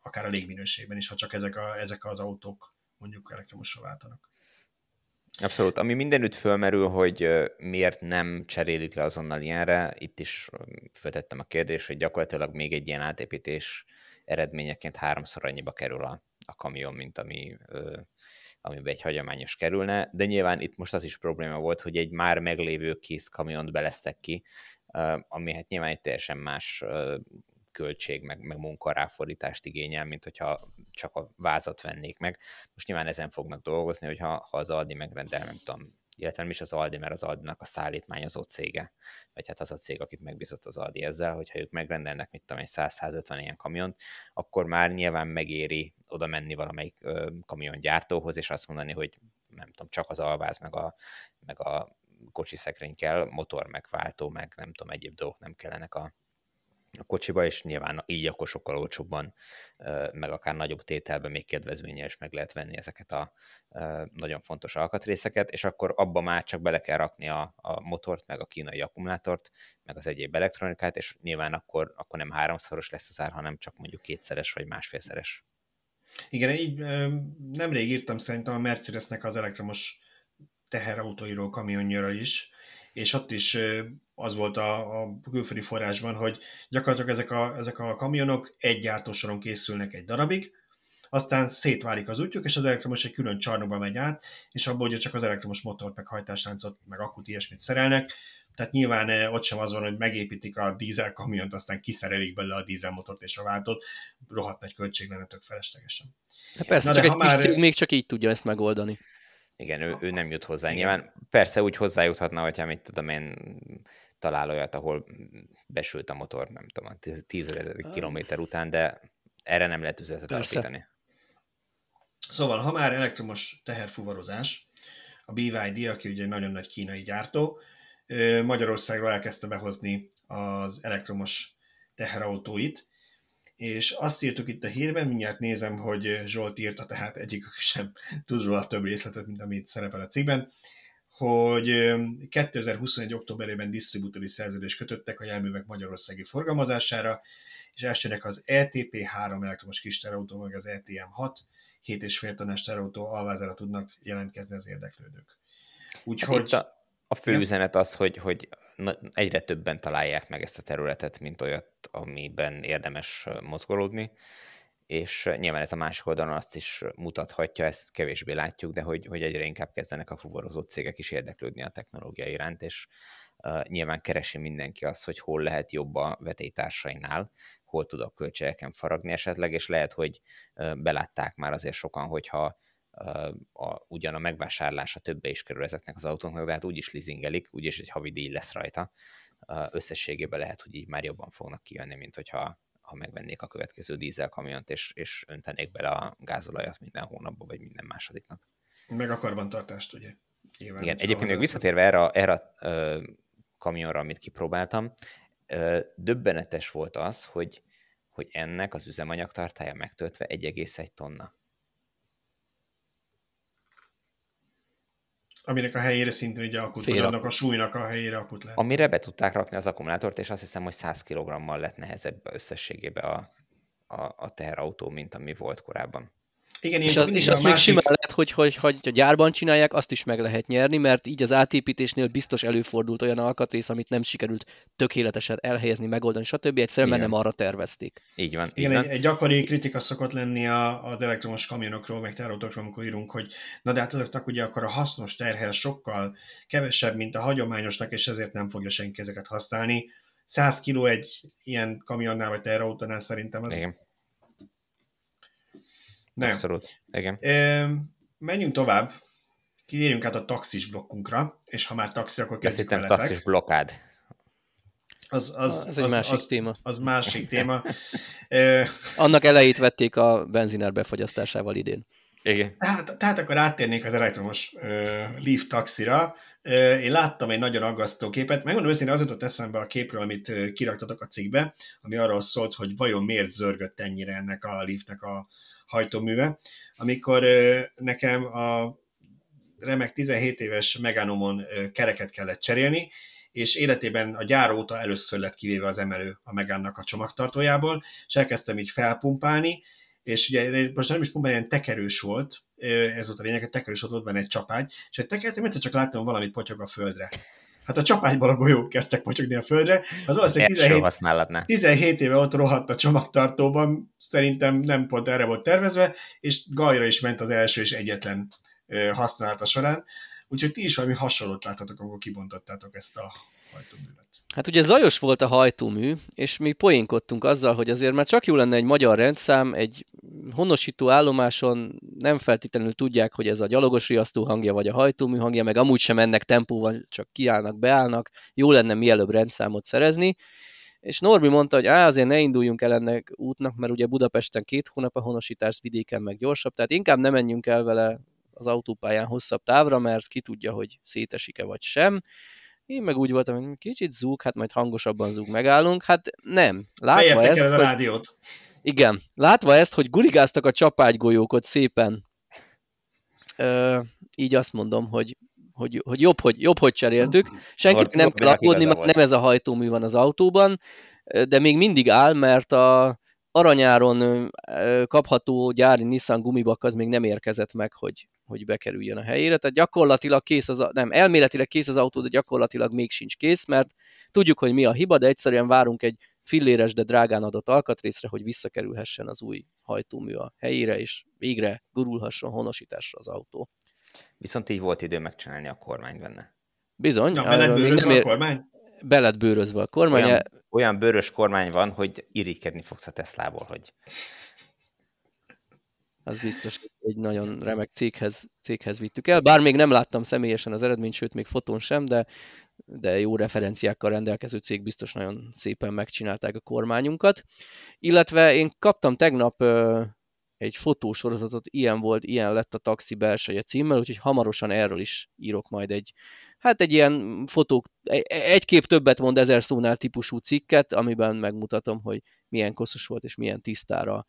akár a légminőségben is, ha csak ezek, a, ezek az autók mondjuk elektromosra váltanak. Abszolút. Ami mindenütt fölmerül, hogy miért nem cserélik le azonnal ilyenre, itt is föltettem a kérdést, hogy gyakorlatilag még egy ilyen átépítés eredményeként háromszor annyiba kerül a, a kamion, mint ami ö, amiben egy hagyományos kerülne, de nyilván itt most az is probléma volt, hogy egy már meglévő kész kamiont beleztek ki, ami hát nyilván egy teljesen más költség, meg, meg munkaráfordítást igényel, mint hogyha csak a vázat vennék meg. Most nyilván ezen fognak dolgozni, hogyha ha az Aldi megrendel, nem tudom, illetve nem is az Aldi, mert az Aldinak a szállítmányozó cége, vagy hát az a cég, akit megbízott az Aldi ezzel, hogyha ők megrendelnek, mit tudom, egy 100-150 ilyen kamiont, akkor már nyilván megéri oda menni valamelyik kamiongyártóhoz, és azt mondani, hogy nem tudom, csak az alváz, meg a, meg a kocsi szekrény kell, motor, meg váltó, meg nem tudom, egyéb dolgok nem kellenek a, a kocsiba, és nyilván így akkor sokkal olcsóbban, meg akár nagyobb tételben még kedvezményes meg lehet venni ezeket a nagyon fontos alkatrészeket, és akkor abba már csak bele kell rakni a, a motort, meg a kínai akkumulátort, meg az egyéb elektronikát, és nyilván akkor, akkor nem háromszoros lesz az ár, hanem csak mondjuk kétszeres vagy másfélszeres. Igen, így nemrég írtam szerintem a Mercedesnek az elektromos teherautóiról kamionjára is, és ott is az volt a, a külföldi forrásban, hogy gyakorlatilag ezek a, ezek a kamionok egy gyártósoron készülnek egy darabig, aztán szétválik az útjuk, és az elektromos egy külön csarnokba megy át, és abból ugye csak az elektromos motort, meg hajtásláncot, meg akut, ilyesmit szerelnek, tehát nyilván ott sem az van, hogy megépítik a dízel kamiont, aztán kiszerelik belőle a dízelmotort és a váltót, rohadt nagy költség lenne tök feleslegesen. Hát persze, Na, csak egy már... cég még csak így tudja ezt megoldani. Igen, ő, ő nem jut hozzá. Igen. Nyilván persze úgy hozzájuthatna, hogyha mit tudom én talál olyat, ahol besült a motor, nem tudom, tízezer kilométer után, de erre nem lehet üzletet alapítani. Szóval, ha már elektromos teherfuvarozás, a BYD, aki ugye egy nagyon nagy kínai gyártó, Magyarországra elkezdte behozni az elektromos teherautóit, és azt írtuk itt a hírben, mindjárt nézem, hogy Zsolt írta, tehát egyikük sem tud róla több részletet, mint amit szerepel a cikkben, hogy 2021. októberében disztribútori szerződést kötöttek a járművek magyarországi forgalmazására, és elsőnek az ETP3 elektromos kis terautó, meg az ETM6 7,5 tonnás terautó alvázára tudnak jelentkezni az érdeklődők. Úgyhogy... Hát a, a fő ja. üzenet az, hogy, hogy egyre többen találják meg ezt a területet, mint olyat, amiben érdemes mozgolódni, és nyilván ez a másik oldalon azt is mutathatja, ezt kevésbé látjuk, de hogy, hogy egyre inkább kezdenek a fuvarozó cégek is érdeklődni a technológia iránt, és uh, nyilván keresi mindenki azt, hogy hol lehet jobb a vetétársainál, hol tud a költségeken faragni esetleg, és lehet, hogy uh, belátták már azért sokan, hogyha a, ugyan a megvásárlása többe is kerül ezeknek az autóknak, de hát úgyis leasingelik, úgyis egy havi díj lesz rajta. Összességében lehet, hogy így már jobban fognak kijönni, mint hogyha ha megvennék a következő dízelkamiont, és, és öntenék bele a gázolajat minden hónapban, vagy minden másodiknak. Meg a karbantartást, ugye? Nyilván, Igen, egyébként még visszatérve erre, a, erre a ö, kamionra, amit kipróbáltam, ö, döbbenetes volt az, hogy, hogy ennek az üzemanyagtartája megtöltve 1,1 tonna. Aminek a helyére szintén ugye akut, vagy annak a súlynak a helyére akut lehet. Amire be tudták rakni az akkumulátort, és azt hiszem, hogy 100 kg-mal lett nehezebb összességében a, a, a teherautó, mint ami volt korábban. Igen, és az, és az még simán hogy, hogy, hogy a gyárban csinálják, azt is meg lehet nyerni, mert így az átépítésnél biztos előfordult olyan alkatrész, amit nem sikerült tökéletesen elhelyezni, megoldani, stb. Egyszerűen nem arra tervezték. Így van. Igen, így van. Egy, egy gyakori kritika szokott lenni a, az elektromos kamionokról, meg terautókról, amikor írunk, hogy na de hát azoknak ugye akkor a hasznos terhel sokkal kevesebb, mint a hagyományosnak, és ezért nem fogja senki ezeket használni. 100 kg egy ilyen kamionnál vagy terautónál szerintem az Igen nem. Abszolút, igen. E, menjünk tovább. Kitérjünk át a taxis blokkunkra, és ha már taxi, akkor kezdjük veletek. taxis blokkád. Az, az, Ez egy az, másik az, téma. Az másik téma. Annak elejét vették a benzinár befogyasztásával idén. Igen. Tehát, tehát akkor áttérnék az elektromos uh, Leaf taxira. Uh, én láttam egy nagyon aggasztó képet. Megmondom őszintén, az jutott eszembe a képről, amit uh, kiraktatok a cikkbe, ami arról szólt, hogy vajon miért zörgött ennyire ennek a Leafnek a, hajtóműve, amikor nekem a remek 17 éves Meganomon kereket kellett cserélni, és életében a gyár óta először lett kivéve az emelő a Megánnak a csomagtartójából, és elkezdtem így felpumpálni, és ugye most nem is pumpálni, ilyen tekerős volt, ez volt a lényeg, tekerős volt, ott benne egy csapágy, és egy tekertem, egyszer csak láttam valamit potyog a földre. Hát a csapágyból a golyók kezdtek motyogni a földre, az valószínűleg 17, 17 éve ott rohadt a csomagtartóban, szerintem nem pont erre volt tervezve, és gajra is ment az első és egyetlen használata során, úgyhogy ti is valami hasonlót láthatok, amikor kibontottátok ezt a hajtóművet. Hát ugye zajos volt a hajtómű, és mi poénkodtunk azzal, hogy azért már csak jó lenne egy magyar rendszám, egy honosító állomáson nem feltétlenül tudják, hogy ez a gyalogos riasztó hangja vagy a hajtómű hangja, meg amúgy sem mennek tempóval, csak kiállnak, beállnak. Jó lenne mielőbb rendszámot szerezni. És Norbi mondta, hogy á, azért ne induljunk el ennek útnak, mert ugye Budapesten két hónap a honosítás, vidéken meg gyorsabb, tehát inkább nem menjünk el vele az autópályán hosszabb távra, mert ki tudja, hogy szétesik-e vagy sem. Én meg úgy voltam, hogy kicsit zúg, hát majd hangosabban zúg, megállunk. Hát nem. Látva ezt, a hogy... rádiót. Igen. Látva ezt, hogy gurigáztak a csapágygolyókot szépen, ö, így azt mondom, hogy hogy, hogy, jobb, hogy jobb, hogy cseréltük. Senki nem kell aggódni, mert nem ez a hajtómű van az autóban, de még mindig áll, mert a aranyáron kapható gyári Nissan gumibak az még nem érkezett meg, hogy, hogy bekerüljön a helyére. Tehát gyakorlatilag kész az, nem, elméletileg kész az autó, de gyakorlatilag még sincs kész, mert tudjuk, hogy mi a hiba, de egyszerűen várunk egy filléres, de drágán adott alkatrészre, hogy visszakerülhessen az új hajtómű a helyére, és végre gurulhasson honosításra az autó. Viszont így volt idő megcsinálni a kormány benne. Bizony. Na, be lett ér... a kormány? Be lett bőrözve a kormány. Olyan, olyan bőrös kormány van, hogy irigykedni fogsz a Teslából, hogy az biztos, egy nagyon remek céghez, céghez vittük el. Bár még nem láttam személyesen az eredményt, sőt, még fotón sem, de, de jó referenciákkal rendelkező cég biztos nagyon szépen megcsinálták a kormányunkat. Illetve én kaptam tegnap egy fotósorozatot, ilyen volt, ilyen lett a taxi belseje címmel, úgyhogy hamarosan erről is írok majd egy, hát egy ilyen fotók, egy kép többet mond ezer szónál típusú cikket, amiben megmutatom, hogy milyen koszos volt és milyen tisztára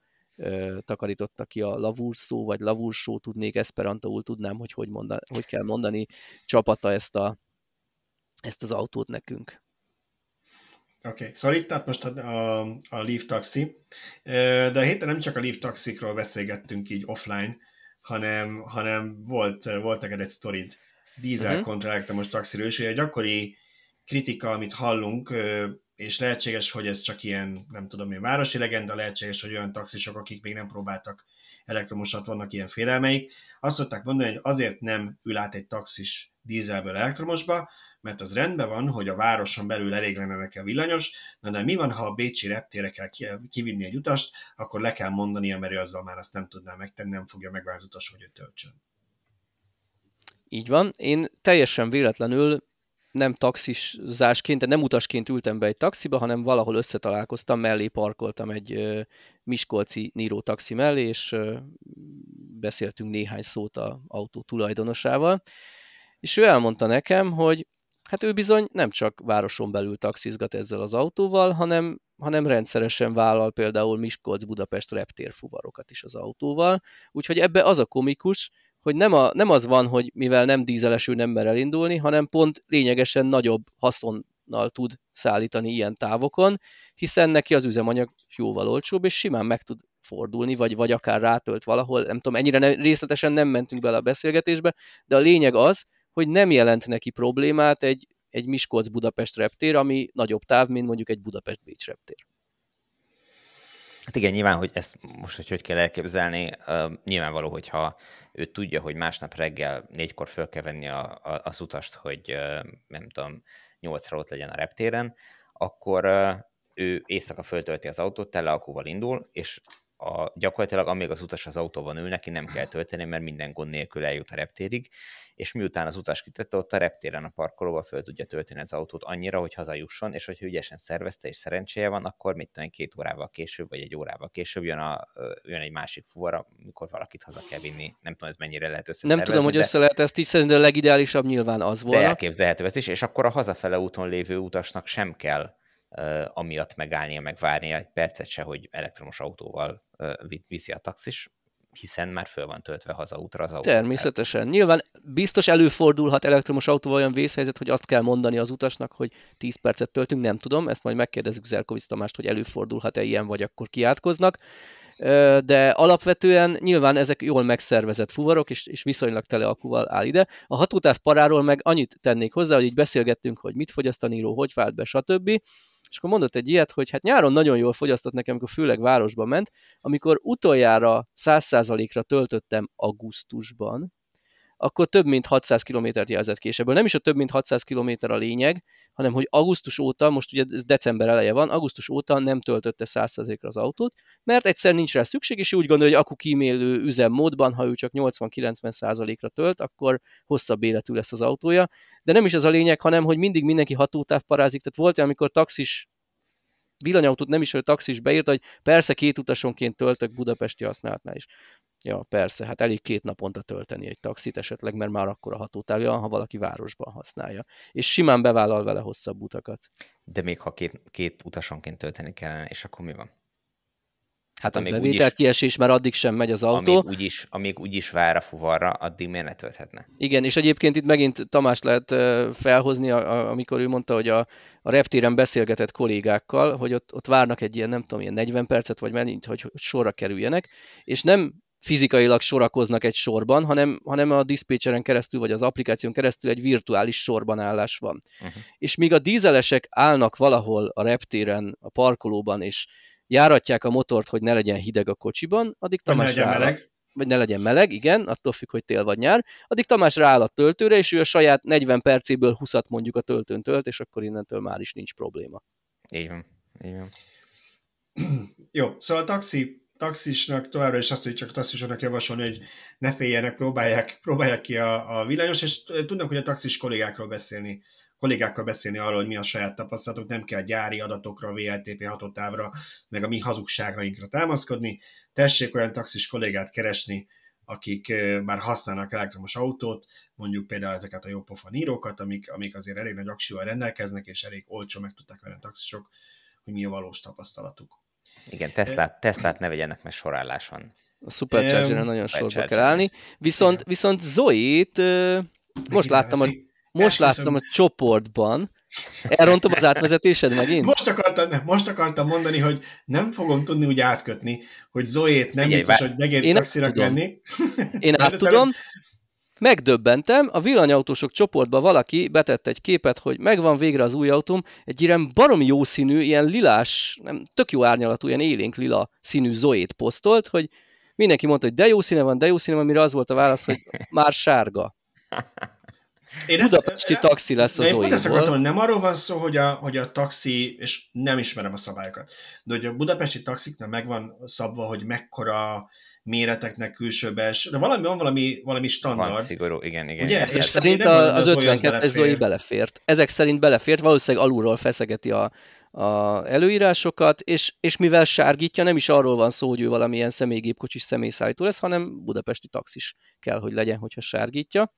takarította ki a lavúr szó, vagy lavúrsó, tudnék esperantaul tudnám, hogy hogy, mondani, hogy kell mondani, csapata ezt, a, ezt az autót nekünk. Oké, okay. szóval itt tehát most a, a, a Leaf Taxi, de a héten nem csak a Leaf Taxikról beszélgettünk így offline, hanem, hanem volt, volt neked egy sztorid dízel uh-huh. kontra elektromos taxiról, és ugye a gyakori kritika, amit hallunk, és lehetséges, hogy ez csak ilyen, nem tudom én, városi legenda, lehetséges, hogy olyan taxisok, akik még nem próbáltak elektromosat, vannak ilyen félelmeik. Azt szokták mondani, hogy azért nem ül át egy taxis dízelből elektromosba, mert az rendben van, hogy a városon belül elég lenne neki a villanyos, na de mi van, ha a Bécsi reptére kell kivinni egy utast, akkor le kell mondania, mert ő azzal már azt nem tudná megtenni, nem fogja megválni az utas, hogy ő töltsön. Így van. Én teljesen véletlenül nem taxizásként, nem utasként ültem be egy taxiba, hanem valahol összetalálkoztam, mellé parkoltam egy Miskolci Niro taxi mellé, és beszéltünk néhány szót a autó tulajdonosával, és ő elmondta nekem, hogy hát ő bizony nem csak városon belül taxizgat ezzel az autóval, hanem, hanem rendszeresen vállal például Miskolc-Budapest reptérfuvarokat is az autóval, úgyhogy ebbe az a komikus, hogy nem, a, nem az van, hogy mivel nem dízelesül nem mer elindulni, hanem pont lényegesen nagyobb haszonnal tud szállítani ilyen távokon, hiszen neki az üzemanyag jóval olcsóbb, és simán meg tud fordulni, vagy, vagy akár rátölt valahol, nem tudom, ennyire ne, részletesen nem mentünk bele a beszélgetésbe, de a lényeg az, hogy nem jelent neki problémát egy, egy Miskolc-Budapest reptér, ami nagyobb táv, mint mondjuk egy Budapest-Bécs reptér. Hát igen, nyilván, hogy ezt most, hogy hogy kell elképzelni, uh, nyilvánvaló, hogyha ő tudja, hogy másnap reggel négykor föl kell venni a, a, az utast, hogy uh, nem tudom, nyolcra ott legyen a reptéren, akkor uh, ő éjszaka föltölti az autót, tele akúval indul, és a, gyakorlatilag amíg az utas az autóban ül, neki nem kell tölteni, mert minden gond nélkül eljut a reptérig, és miután az utas kitette, ott a reptéren a parkolóba föl tudja tölteni az autót annyira, hogy hazajusson, és hogyha ügyesen szervezte és szerencséje van, akkor mit tudom, két órával később, vagy egy órával később jön, a, jön egy másik fuvar, amikor valakit haza kell vinni. Nem tudom, ez mennyire lehet összeszervezni. Nem tudom, hogy össze lehet ezt így szerint, de a legideálisabb nyilván az volna. De elképzelhető ez is, és akkor a hazafele úton lévő utasnak sem kell amiatt megállnia, megvárnia egy percet se, hogy elektromos autóval viszi a taxis, hiszen már föl van töltve hazaútra az autó. Természetesen. Tehát. Nyilván biztos előfordulhat elektromos autóval olyan vészhelyzet, hogy azt kell mondani az utasnak, hogy 10 percet töltünk, nem tudom, ezt majd megkérdezzük Zerkovic Tamást, hogy előfordulhat-e ilyen, vagy akkor kiátkoznak. De alapvetően nyilván ezek jól megszervezett fuvarok, és, és viszonylag tele akuval áll ide. A hatótáv paráról meg annyit tennék hozzá, hogy így beszélgettünk, hogy mit fogyaszt a Niro, hogy vált be, stb. És akkor mondott egy ilyet, hogy hát nyáron nagyon jól fogyasztott nekem, amikor főleg városba ment, amikor utoljára 100%-ra töltöttem augusztusban, akkor több mint 600 kilométert jelzett később. Nem is a több mint 600 kilométer a lényeg, hanem hogy augusztus óta, most ugye ez december eleje van, augusztus óta nem töltötte 100%-ra az autót, mert egyszer nincs rá szükség, és úgy gondolja, hogy akku kímélő üzemmódban, ha ő csak 80-90%-ra tölt, akkor hosszabb életű lesz az autója. De nem is ez a lényeg, hanem hogy mindig mindenki hatótáv parázik. Tehát volt, amikor taxis villanyautót nem is, hogy taxis beírt, hogy persze két utasonként töltök budapesti használatnál is. Ja, persze, hát elég két naponta tölteni egy taxit esetleg, mert már akkor a hatótávja ha valaki városban használja. És simán bevállal vele hosszabb utakat. De még ha két, két utasonként tölteni kellene, és akkor mi van? Hát a bevétel úgyis, kiesés, mert addig sem megy az autó. Amíg úgyis, amíg úgyis vár a fuvarra, addig miért ne tölthetne? Igen, és egyébként itt megint Tamás lehet felhozni, amikor ő mondta, hogy a, a reptéren beszélgetett kollégákkal, hogy ott, ott várnak egy ilyen, nem tudom, ilyen 40 percet, vagy mennyit, hogy sorra kerüljenek, és nem fizikailag sorakoznak egy sorban, hanem, hanem a diszpécseren keresztül, vagy az applikáción keresztül egy virtuális sorban állás van. Uh-huh. És míg a dízelesek állnak valahol a reptéren, a parkolóban, és járatják a motort, hogy ne legyen hideg a kocsiban, addig Tamás ne legyen meleg. Vagy ne legyen meleg, igen, attól függ, hogy tél vagy nyár. Addig Tamás rááll a töltőre, és ő a saját 40 percéből 20-at mondjuk a töltőn tölt, és akkor innentől már is nincs probléma. Így van. Így van. Jó, szóval a taxi taxisnak továbbra is azt, hogy csak taxisoknak javasolni, hogy ne féljenek, próbálják, próbálják ki a, a villanyos, és tudnak hogy a taxis kollégákról beszélni, kollégákkal beszélni arról, hogy mi a saját tapasztalatok, nem kell gyári adatokra, VLTP hatótávra, meg a mi hazugságainkra támaszkodni. Tessék olyan taxis kollégát keresni, akik már használnak elektromos autót, mondjuk például ezeket a jópofa nírókat, amik, amik azért elég nagy aksival rendelkeznek, és elég olcsó meg tudták venni a taxisok, hogy mi a valós tapasztalatuk. Igen, Teslát, Teslát ne vegyenek, mert sorálláson. A supercharger nagyon sorba kell állni. Viszont, viszont Zoe-t most láttam a, most láttam a csoportban, Elrontom az átvezetésed megint? Most akartam, most akartam mondani, hogy nem fogom tudni úgy átkötni, hogy Zoét nem Figyelj, biztos, hogy megér taxira venni. Én át tudom, Megdöbbentem, a villanyautósok csoportba valaki betett egy képet, hogy megvan végre az új autóm, egy ilyen barom jó színű, ilyen lilás, nem, tök jó árnyalatú, ilyen élénk lila színű Zoét posztolt, hogy mindenki mondta, hogy de jó színe van, de jó színe van, mire az volt a válasz, hogy már sárga. Én ezt, Budapesti taxi lesz az Zoe-ból. Ezt akartam, nem arról van szó, hogy a, hogy a taxi, és nem ismerem a szabályokat, de hogy a budapesti taxiknál megvan szabva, hogy mekkora méreteknek külső belső, de valami van valami, valami standard. Van szigorú, igen, igen. Ugye? igen. És szerint a, az 52 Zoe belefért. Ezek szerint belefért, valószínűleg alulról feszegeti a, a előírásokat, és, és mivel sárgítja, nem is arról van szó, hogy ő valamilyen személygépkocsis személyszállító lesz, hanem budapesti taxis kell, hogy legyen, hogyha sárgítja.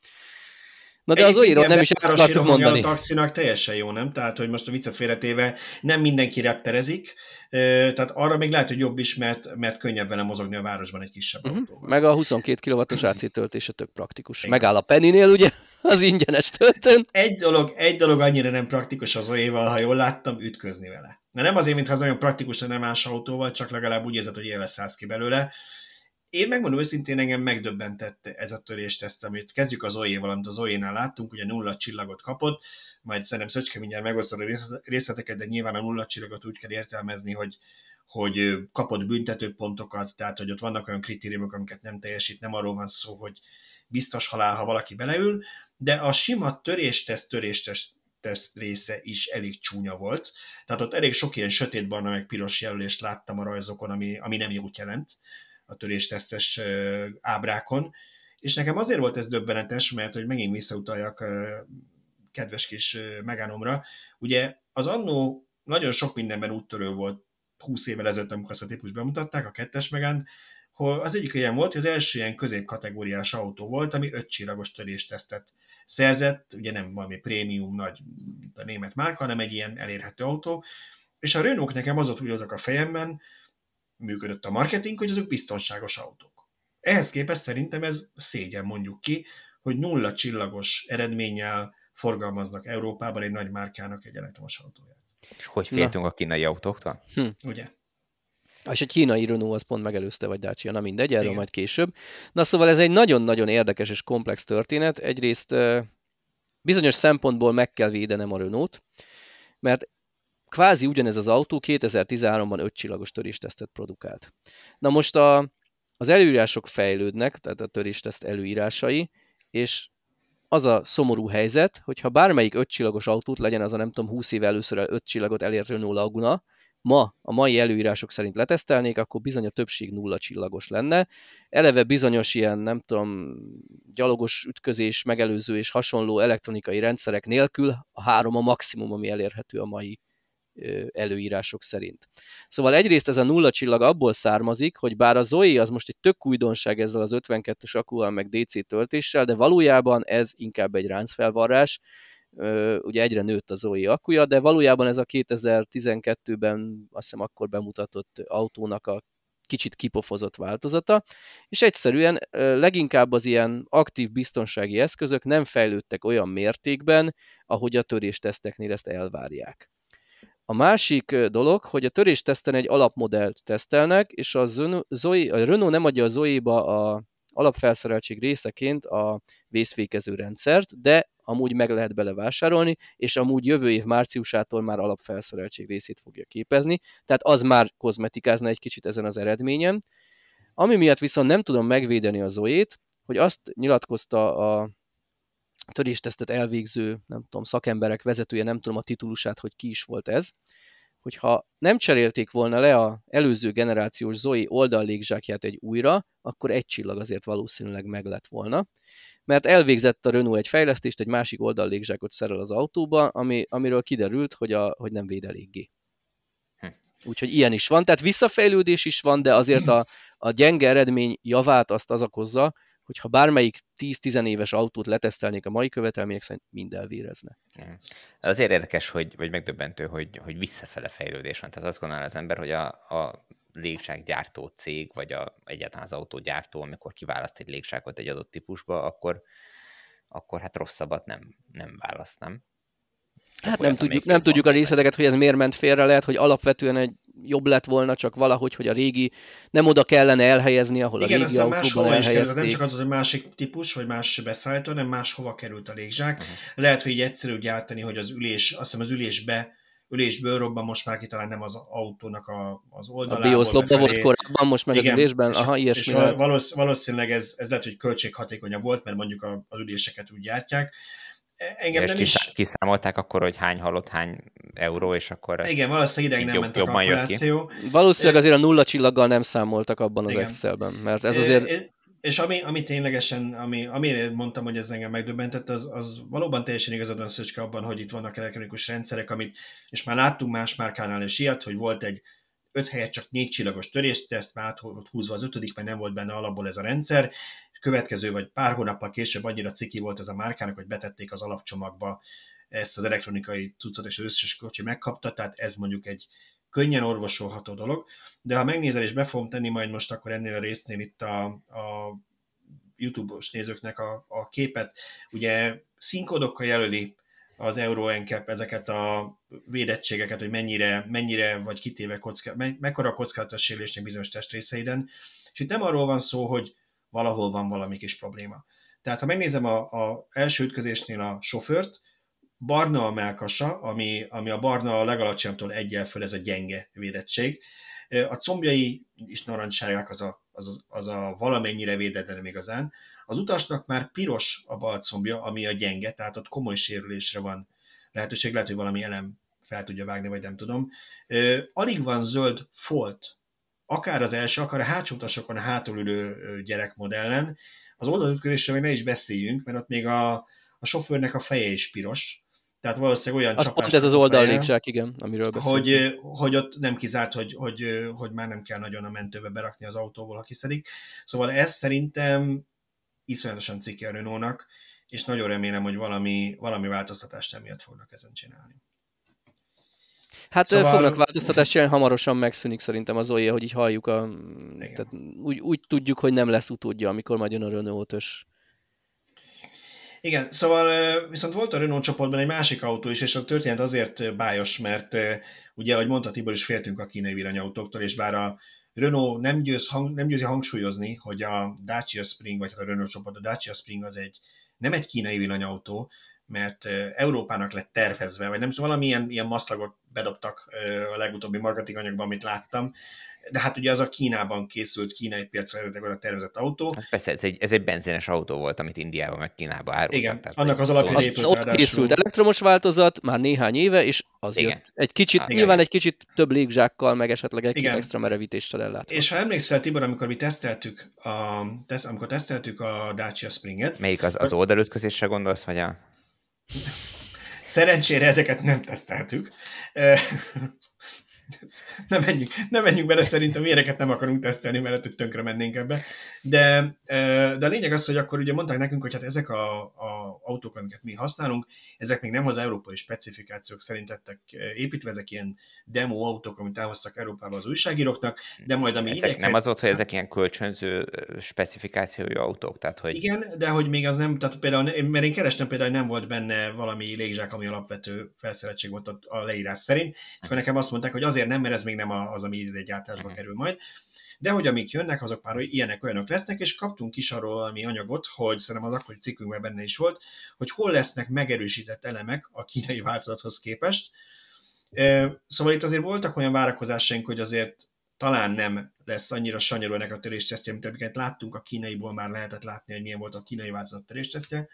Na de az olyan nem is ezt akartuk mondani. A taxinak teljesen jó, nem? Tehát, hogy most a viccet félretéve nem mindenki repterezik, tehát arra még lehet, hogy jobb is, mert, mert könnyebb vele mozogni a városban egy kisebb uh-huh. autóval. Meg a 22 kW-os AC töltése tök praktikus. Igen. Megáll a Penny-nél, ugye? Az ingyenes töltőn. Egy dolog, egy dolog annyira nem praktikus az olyéval, ha jól láttam, ütközni vele. De nem azért, mintha az nagyon praktikus nem más autóval, csak legalább úgy érzed, hogy élvezszállsz ki belőle én megmondom őszintén, engem megdöbbentett ez a törésteszt, amit kezdjük az OE-val, amit az OE-nál láttunk, ugye nulla csillagot kapott, majd szerintem Szöcske mindjárt megosztod a részleteket, de nyilván a nulla csillagot úgy kell értelmezni, hogy, hogy kapott büntetőpontokat, tehát hogy ott vannak olyan kritériumok, amiket nem teljesít, nem arról van szó, hogy biztos halál, ha valaki beleül, de a sima törésteszt, törésteszt teszt része is elég csúnya volt. Tehát ott elég sok ilyen sötétbarna meg piros jelölést láttam a rajzokon, ami, ami nem jót jelent a töréstesztes ábrákon, és nekem azért volt ez döbbenetes, mert hogy megint visszautaljak kedves kis megánomra, ugye az annó nagyon sok mindenben úttörő volt 20 évvel ezelőtt, amikor azt a típus bemutatták, a kettes megán, hogy az egyik ilyen volt, hogy az első ilyen középkategóriás autó volt, ami öt csillagos töréstesztet szerzett, ugye nem valami prémium nagy a német márka, hanem egy ilyen elérhető autó, és a Renault nekem az ott úgy a fejemben, működött a marketing, hogy azok biztonságos autók. Ehhez képest szerintem ez szégyen mondjuk ki, hogy nulla csillagos eredménnyel forgalmaznak Európában egy nagy márkának egy elektromos autóját. És hogy féltünk Na. a kínai autóktól? Hm. Ugye? És egy kínai Renault az pont megelőzte, vagy Dacia, na mindegy, erről Igen. majd később. Na szóval ez egy nagyon-nagyon érdekes és komplex történet. Egyrészt bizonyos szempontból meg kell védenem a Renault, mert kvázi ugyanez az autó 2013-ban 5 csillagos töréstesztet produkált. Na most a, az előírások fejlődnek, tehát a törésteszt előírásai, és az a szomorú helyzet, hogyha bármelyik 5 csillagos autót legyen, az a nem tudom 20 éve először 5 csillagot Renault Laguna, ma a mai előírások szerint letesztelnék, akkor bizony a többség nulla csillagos lenne. Eleve bizonyos ilyen, nem tudom, gyalogos ütközés, megelőző és hasonló elektronikai rendszerek nélkül a három a maximum, ami elérhető a mai előírások szerint. Szóval egyrészt ez a nulla csillag abból származik, hogy bár a Zoe az most egy tök újdonság ezzel az 52-es akúval meg DC töltéssel, de valójában ez inkább egy ráncfelvarrás, ugye egyre nőtt a Zoe akkuja, de valójában ez a 2012-ben azt hiszem akkor bemutatott autónak a kicsit kipofozott változata, és egyszerűen leginkább az ilyen aktív biztonsági eszközök nem fejlődtek olyan mértékben, ahogy a törésteszteknél ezt elvárják. A másik dolog, hogy a törésteszten egy alapmodellt tesztelnek, és a, Zoe, a Renault nem adja a Zoe-ba a alapfelszereltség részeként a vészfékező rendszert, de amúgy meg lehet bele vásárolni, és amúgy jövő év márciusától már alapfelszereltség részét fogja képezni, tehát az már kozmetikázna egy kicsit ezen az eredményen. Ami miatt viszont nem tudom megvédeni a Zoét, hogy azt nyilatkozta a töréstesztet elvégző, nem tudom, szakemberek vezetője, nem tudom a titulusát, hogy ki is volt ez, hogyha nem cserélték volna le a előző generációs Zoe oldallégzsákját egy újra, akkor egy csillag azért valószínűleg meg lett volna. Mert elvégzett a Renault egy fejlesztést, egy másik oldallégzsákot szerel az autóba, ami, amiről kiderült, hogy, a, hogy nem véd eléggé. Hm. Úgyhogy ilyen is van, tehát visszafejlődés is van, de azért a, a gyenge eredmény javát azt az okozza, hogyha bármelyik 10-10 éves autót letesztelnék a mai követelmények szerint, mind elvérezne. Azért érdekes, hogy, vagy megdöbbentő, hogy, hogy visszafele fejlődés van. Tehát azt gondolja az ember, hogy a, a légsággyártó cég, vagy a, egyáltalán az autógyártó, amikor kiválaszt egy légságot egy adott típusba, akkor, akkor hát rosszabbat nem, nem választ, nem? Hát nem tudjuk, nem tudjuk a részleteket, hogy ez miért ment félre, lehet, hogy alapvetően egy jobb lett volna, csak valahogy, hogy a régi nem oda kellene elhelyezni, ahol Igen, a régi autóban elhelyezték. nem csak az, hogy másik típus, vagy más beszállító, hanem máshova került a légzsák. Uh-huh. Lehet, hogy így egyszerű gyártani, hogy az ülés, azt hiszem az ülésbe ülésből robban most már ki talán nem az autónak a, az oldalából. A bioszlopban volt korábban, most meg Igen, az ülésben, aha, ilyesmi. És valószínűleg ez, ez lehet, hogy költséghatékonyabb volt, mert mondjuk az üléseket úgy gyártják engem nem is... kiszámolták akkor, hogy hány halott, hány euró, és akkor Igen, valószínűleg ideig nem ment a kalkuláció. Valószínűleg azért a nulla csillaggal nem számoltak abban az Igen. Excelben, mert ez azért... És ami, ami ténylegesen, ami, amire mondtam, hogy ez engem megdöbbentett, az, az valóban teljesen igazad van Szöcske abban, hogy itt vannak elektronikus rendszerek, amit, és már láttunk más márkánál is ilyet, hogy volt egy öt helyet csak négy csillagos törésteszt, már volt húzva az ötödik, mert nem volt benne alapból ez a rendszer, következő vagy pár hónappal később annyira ciki volt ez a márkának, hogy betették az alapcsomagba ezt az elektronikai cuccot, és az összes kocsi megkapta, tehát ez mondjuk egy könnyen orvosolható dolog, de ha megnézel, és be fogom tenni majd most akkor ennél a résznél itt a, a YouTube-os nézőknek a, a képet, ugye színkódokkal jelöli az Euro NCAP ezeket a védettségeket, hogy mennyire, mennyire vagy kitéve kocka, me, mekkora kockázatos sérülésnek bizonyos testrészeiden. És itt nem arról van szó, hogy valahol van valami kis probléma. Tehát ha megnézem a, a első ütközésnél a sofőrt, barna a melkasa, ami, ami a barna a legalacsonyabbtól egyel föl, ez a gyenge védettség. A combjai is narancssárgák, az a, az, az, az a valamennyire védett, de nem igazán. Az utasnak már piros a bal combja, ami a gyenge, tehát ott komoly sérülésre van lehetőség, lehet, hogy valami elem fel tudja vágni, vagy nem tudom. Alig van zöld folt akár az első, akár a hátsó utasokon a hátulülő gyerekmodellen. Az oldalütközésről még ne is beszéljünk, mert ott még a, a sofőrnek a feje is piros, tehát valószínűleg olyan az csapás. Pont ez az oldallégzsák, igen, amiről beszélünk. Hogy, hogy ott nem kizárt, hogy, hogy, hogy már nem kell nagyon a mentőbe berakni az autóból, ha kiszedik. Szóval ez szerintem iszonyatosan cikke a Renault-nak, és nagyon remélem, hogy valami, valami változtatást emiatt fognak ezen csinálni. Hát szóval... fognak változtatást csinálni, hamarosan megszűnik szerintem az olyan, hogy így halljuk, a, tehát úgy, úgy tudjuk, hogy nem lesz utódja, amikor majd jön a Renault-ös. Igen, szóval viszont volt a Renault csoportban egy másik autó is, és a történet azért bájos, mert ugye, ahogy mondta Tibor is, féltünk a kínai villanyautóktól, és bár a Renault nem, győz, hang, nem győzi hangsúlyozni, hogy a Dacia Spring, vagy hát a Renault csoport, a Dacia Spring az egy, nem egy kínai villanyautó, mert Európának lett tervezve, vagy nem tudom, valamilyen ilyen maszlagot bedobtak a legutóbbi marketing anyagban, amit láttam, de hát ugye az a Kínában készült kínai piacra eredetileg a tervezett autó. Hát persze, ez egy, ez egy benzines autó volt, amit Indiában meg Kínába árultak. Igen, tehát annak az alapján az, épült Ott készült elektromos változat már néhány éve, és az Igen. jött. Egy kicsit, hát, nyilván egy kicsit több légzsákkal, meg esetleg egy Igen. extra merevítéssel ellátva. És ha emlékszel, Tibor, amikor mi teszteltük a, tesz, amikor teszteltük a Dacia Springet. Melyik az, az oldalütközésre gondolsz, vagy a... Szerencsére ezeket nem teszteltük nem menjünk, nem menjünk bele, szerintem éreket nem akarunk tesztelni, mert hogy tönkre mennénk ebbe. De, de a lényeg az, hogy akkor ugye mondták nekünk, hogy hát ezek a, a autók, amiket mi használunk, ezek még nem az európai specifikációk szerint lettek építve, ezek ilyen demo autók, amit elhoztak Európába az újságíróknak, de majd ami ezek ideket... nem az ott, hogy ezek ilyen kölcsönző specifikációjú autók, tehát hogy... Igen, de hogy még az nem, tehát például, mert én kerestem például, hogy nem volt benne valami légzsák, ami alapvető felszereltség volt a, a leírás szerint, és akkor nekem azt mondták, hogy azért nem, mert ez még nem az, ami ide gyártásba uh-huh. kerül majd. De hogy amik jönnek, azok már ilyenek, olyanok lesznek, és kaptunk is arról valami anyagot, hogy szerintem az akkori cikkünkben benne is volt, hogy hol lesznek megerősített elemek a kínai változathoz képest. Szóval itt azért voltak olyan várakozásaink, hogy azért talán nem lesz annyira sanyarú ennek a töréstesztje, mint amiket láttunk a kínaiból, már lehetett látni, hogy milyen volt a kínai változat töréstesztje.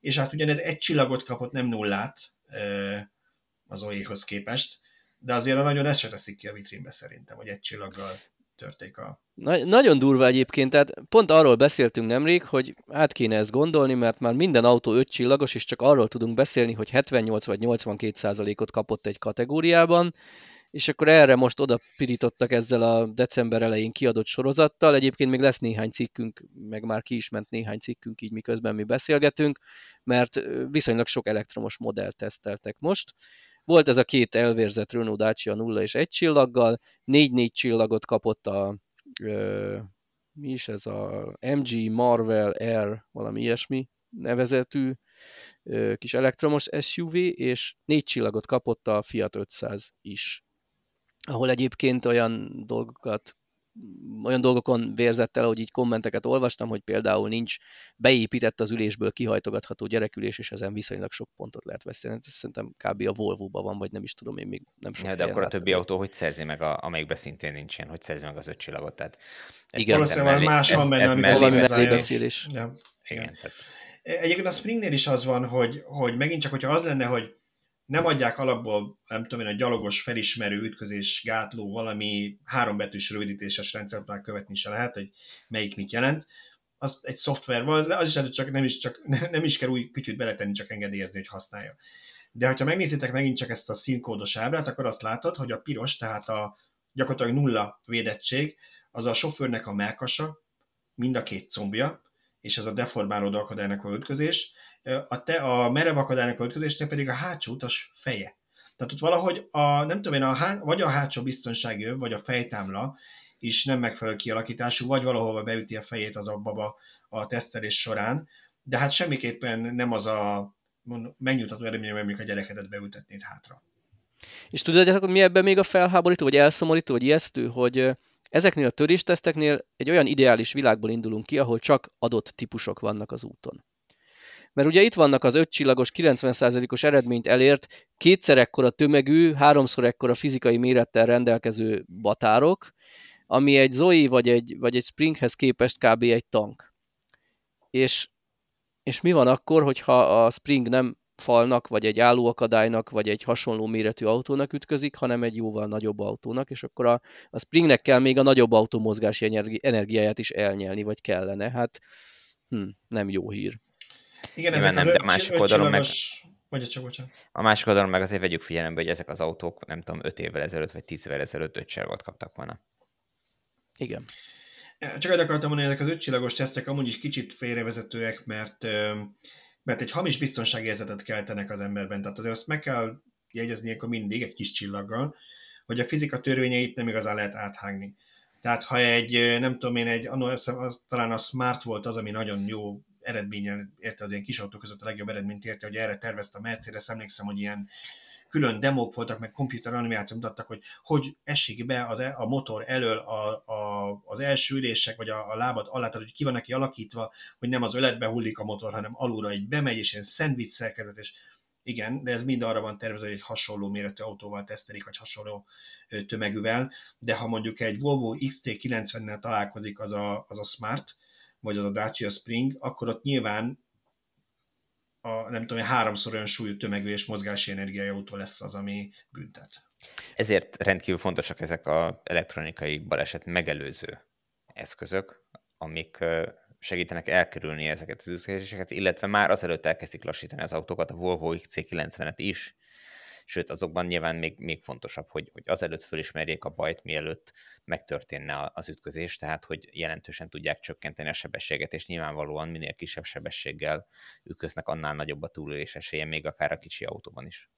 És hát ugyanez egy csillagot kapott, nem nullát az OE-hoz képest, de azért a nagyon ezt se teszik ki a vitrínbe szerintem, hogy egy csillaggal törték a... Na, nagyon durva egyébként, tehát pont arról beszéltünk nemrég, hogy át kéne ezt gondolni, mert már minden autó 5 csillagos, és csak arról tudunk beszélni, hogy 78 vagy 82 százalékot kapott egy kategóriában, és akkor erre most oda pirítottak ezzel a december elején kiadott sorozattal. Egyébként még lesz néhány cikkünk, meg már ki is ment néhány cikkünk így miközben mi beszélgetünk, mert viszonylag sok elektromos modellt teszteltek most. Volt ez a két elvérzett Renault Dacia 0 és 1 csillaggal, 4-4 csillagot kapott a ö, mi is ez a MG Marvel Air, valami ilyesmi nevezetű ö, kis elektromos SUV, és 4 csillagot kapott a Fiat 500 is. Ahol egyébként olyan dolgokat olyan dolgokon vérzett el, hogy így kommenteket olvastam, hogy például nincs beépített az ülésből kihajtogatható gyerekülés, és ezen viszonylag sok pontot lehet veszteni. Ez szerintem kb. a Volvo-ban van, vagy nem is tudom, én még nem sok ja, De akkor a többi autó hogy szerzi meg, a, amelyikben szintén nincsen, hogy szerzi meg az öt csillagot? Tehát igen, valószínűleg más van benne, amikor beszélés. Ja, igen. igen tehát... Egyébként a Springnél is az van, hogy, hogy megint csak, hogyha az lenne, hogy nem adják alapból, nem tudom én, a gyalogos felismerő ütközés gátló valami hárombetűs rövidítéses rendszert már követni se lehet, hogy melyik mit jelent. Az egy szoftver van, az, az is csak nem is, csak nem is kell új kütyűt beletenni, csak engedélyezni, hogy használja. De ha megnézitek megint csak ezt a színkódos ábrát, akkor azt látod, hogy a piros, tehát a gyakorlatilag nulla védettség, az a sofőrnek a melkasa, mind a két combja, és ez a deformálódó akadálynak a ütközés, a, te, a merev akadálynak a ütközésnél pedig a hátsó utas feje. Tehát ott valahogy a, nem tudom én, a, há, vagy a hátsó biztonsági öv, vagy a fejtámla is nem megfelelő kialakítású, vagy valahova beüti a fejét az abba a tesztelés során, de hát semmiképpen nem az a megnyugtató eredmény, amikor a gyerekedet beültetnéd hátra. És tudod, hogy mi ebben még a felháborító, vagy elszomorító, vagy ijesztő, hogy ezeknél a törésteszteknél egy olyan ideális világból indulunk ki, ahol csak adott típusok vannak az úton. Mert ugye itt vannak az ötcsillagos 90%-os eredményt elért, kétszer ekkora tömegű, háromszor ekkora fizikai mérettel rendelkező batárok, ami egy Zoe vagy egy, vagy egy Springhez képest kb. egy tank. És, és mi van akkor, hogyha a Spring nem falnak, vagy egy állóakadálynak, vagy egy hasonló méretű autónak ütközik, hanem egy jóval nagyobb autónak, és akkor a, a Springnek kell még a nagyobb autó mozgási energi, energiáját is elnyelni, vagy kellene. Hát hm, nem jó hír. Igen, ezek nem, de a másik oldalon meg... Mondja csak, bocsánat. A másik oldalon meg azért vegyük figyelembe, hogy ezek az autók, nem tudom, 5 évvel ezelőtt, vagy 10 évvel ezelőtt 5 csillagot kaptak volna. Igen. Csak egy akartam mondani, hogy ezek az ötcsillagos tesztek amúgy is kicsit félrevezetőek, mert, mert egy hamis biztonságérzetet keltenek az emberben. Tehát azért azt meg kell jegyezni akkor mindig egy kis csillaggal, hogy a fizika törvényeit nem igazán lehet áthágni. Tehát ha egy, nem tudom én, egy, talán a Smart volt az, ami nagyon jó eredményen érte az ilyen kis autók között a legjobb eredményt érte, hogy erre tervezte a Mercedes, emlékszem, hogy ilyen külön demók voltak, meg komputer animációk mutattak, hogy hogy esik be az, e, a motor elől a, a, az első ülések, vagy a, a lábad alá, tehát hogy ki van neki alakítva, hogy nem az öletbe hullik a motor, hanem alulra egy bemegy, és ilyen szendvics szerkezet, és igen, de ez mind arra van tervezve, hogy egy hasonló méretű autóval tesztelik, vagy hasonló tömegűvel, de ha mondjuk egy Volvo XC90-nel találkozik az a, az a Smart, vagy az a Dacia Spring, akkor ott nyilván a, nem tudom, háromszor olyan súlyú tömegű és mozgási energiai autó lesz az, ami büntet. Ezért rendkívül fontosak ezek az elektronikai baleset megelőző eszközök, amik segítenek elkerülni ezeket az ütközéseket, illetve már azelőtt elkezdik lassítani az autókat, a Volvo XC90-et is, sőt azokban nyilván még, még fontosabb, hogy, hogy azelőtt fölismerjék a bajt, mielőtt megtörténne az ütközés, tehát hogy jelentősen tudják csökkenteni a sebességet, és nyilvánvalóan minél kisebb sebességgel ütköznek, annál nagyobb a túlélés esélye, még akár a kicsi autóban is.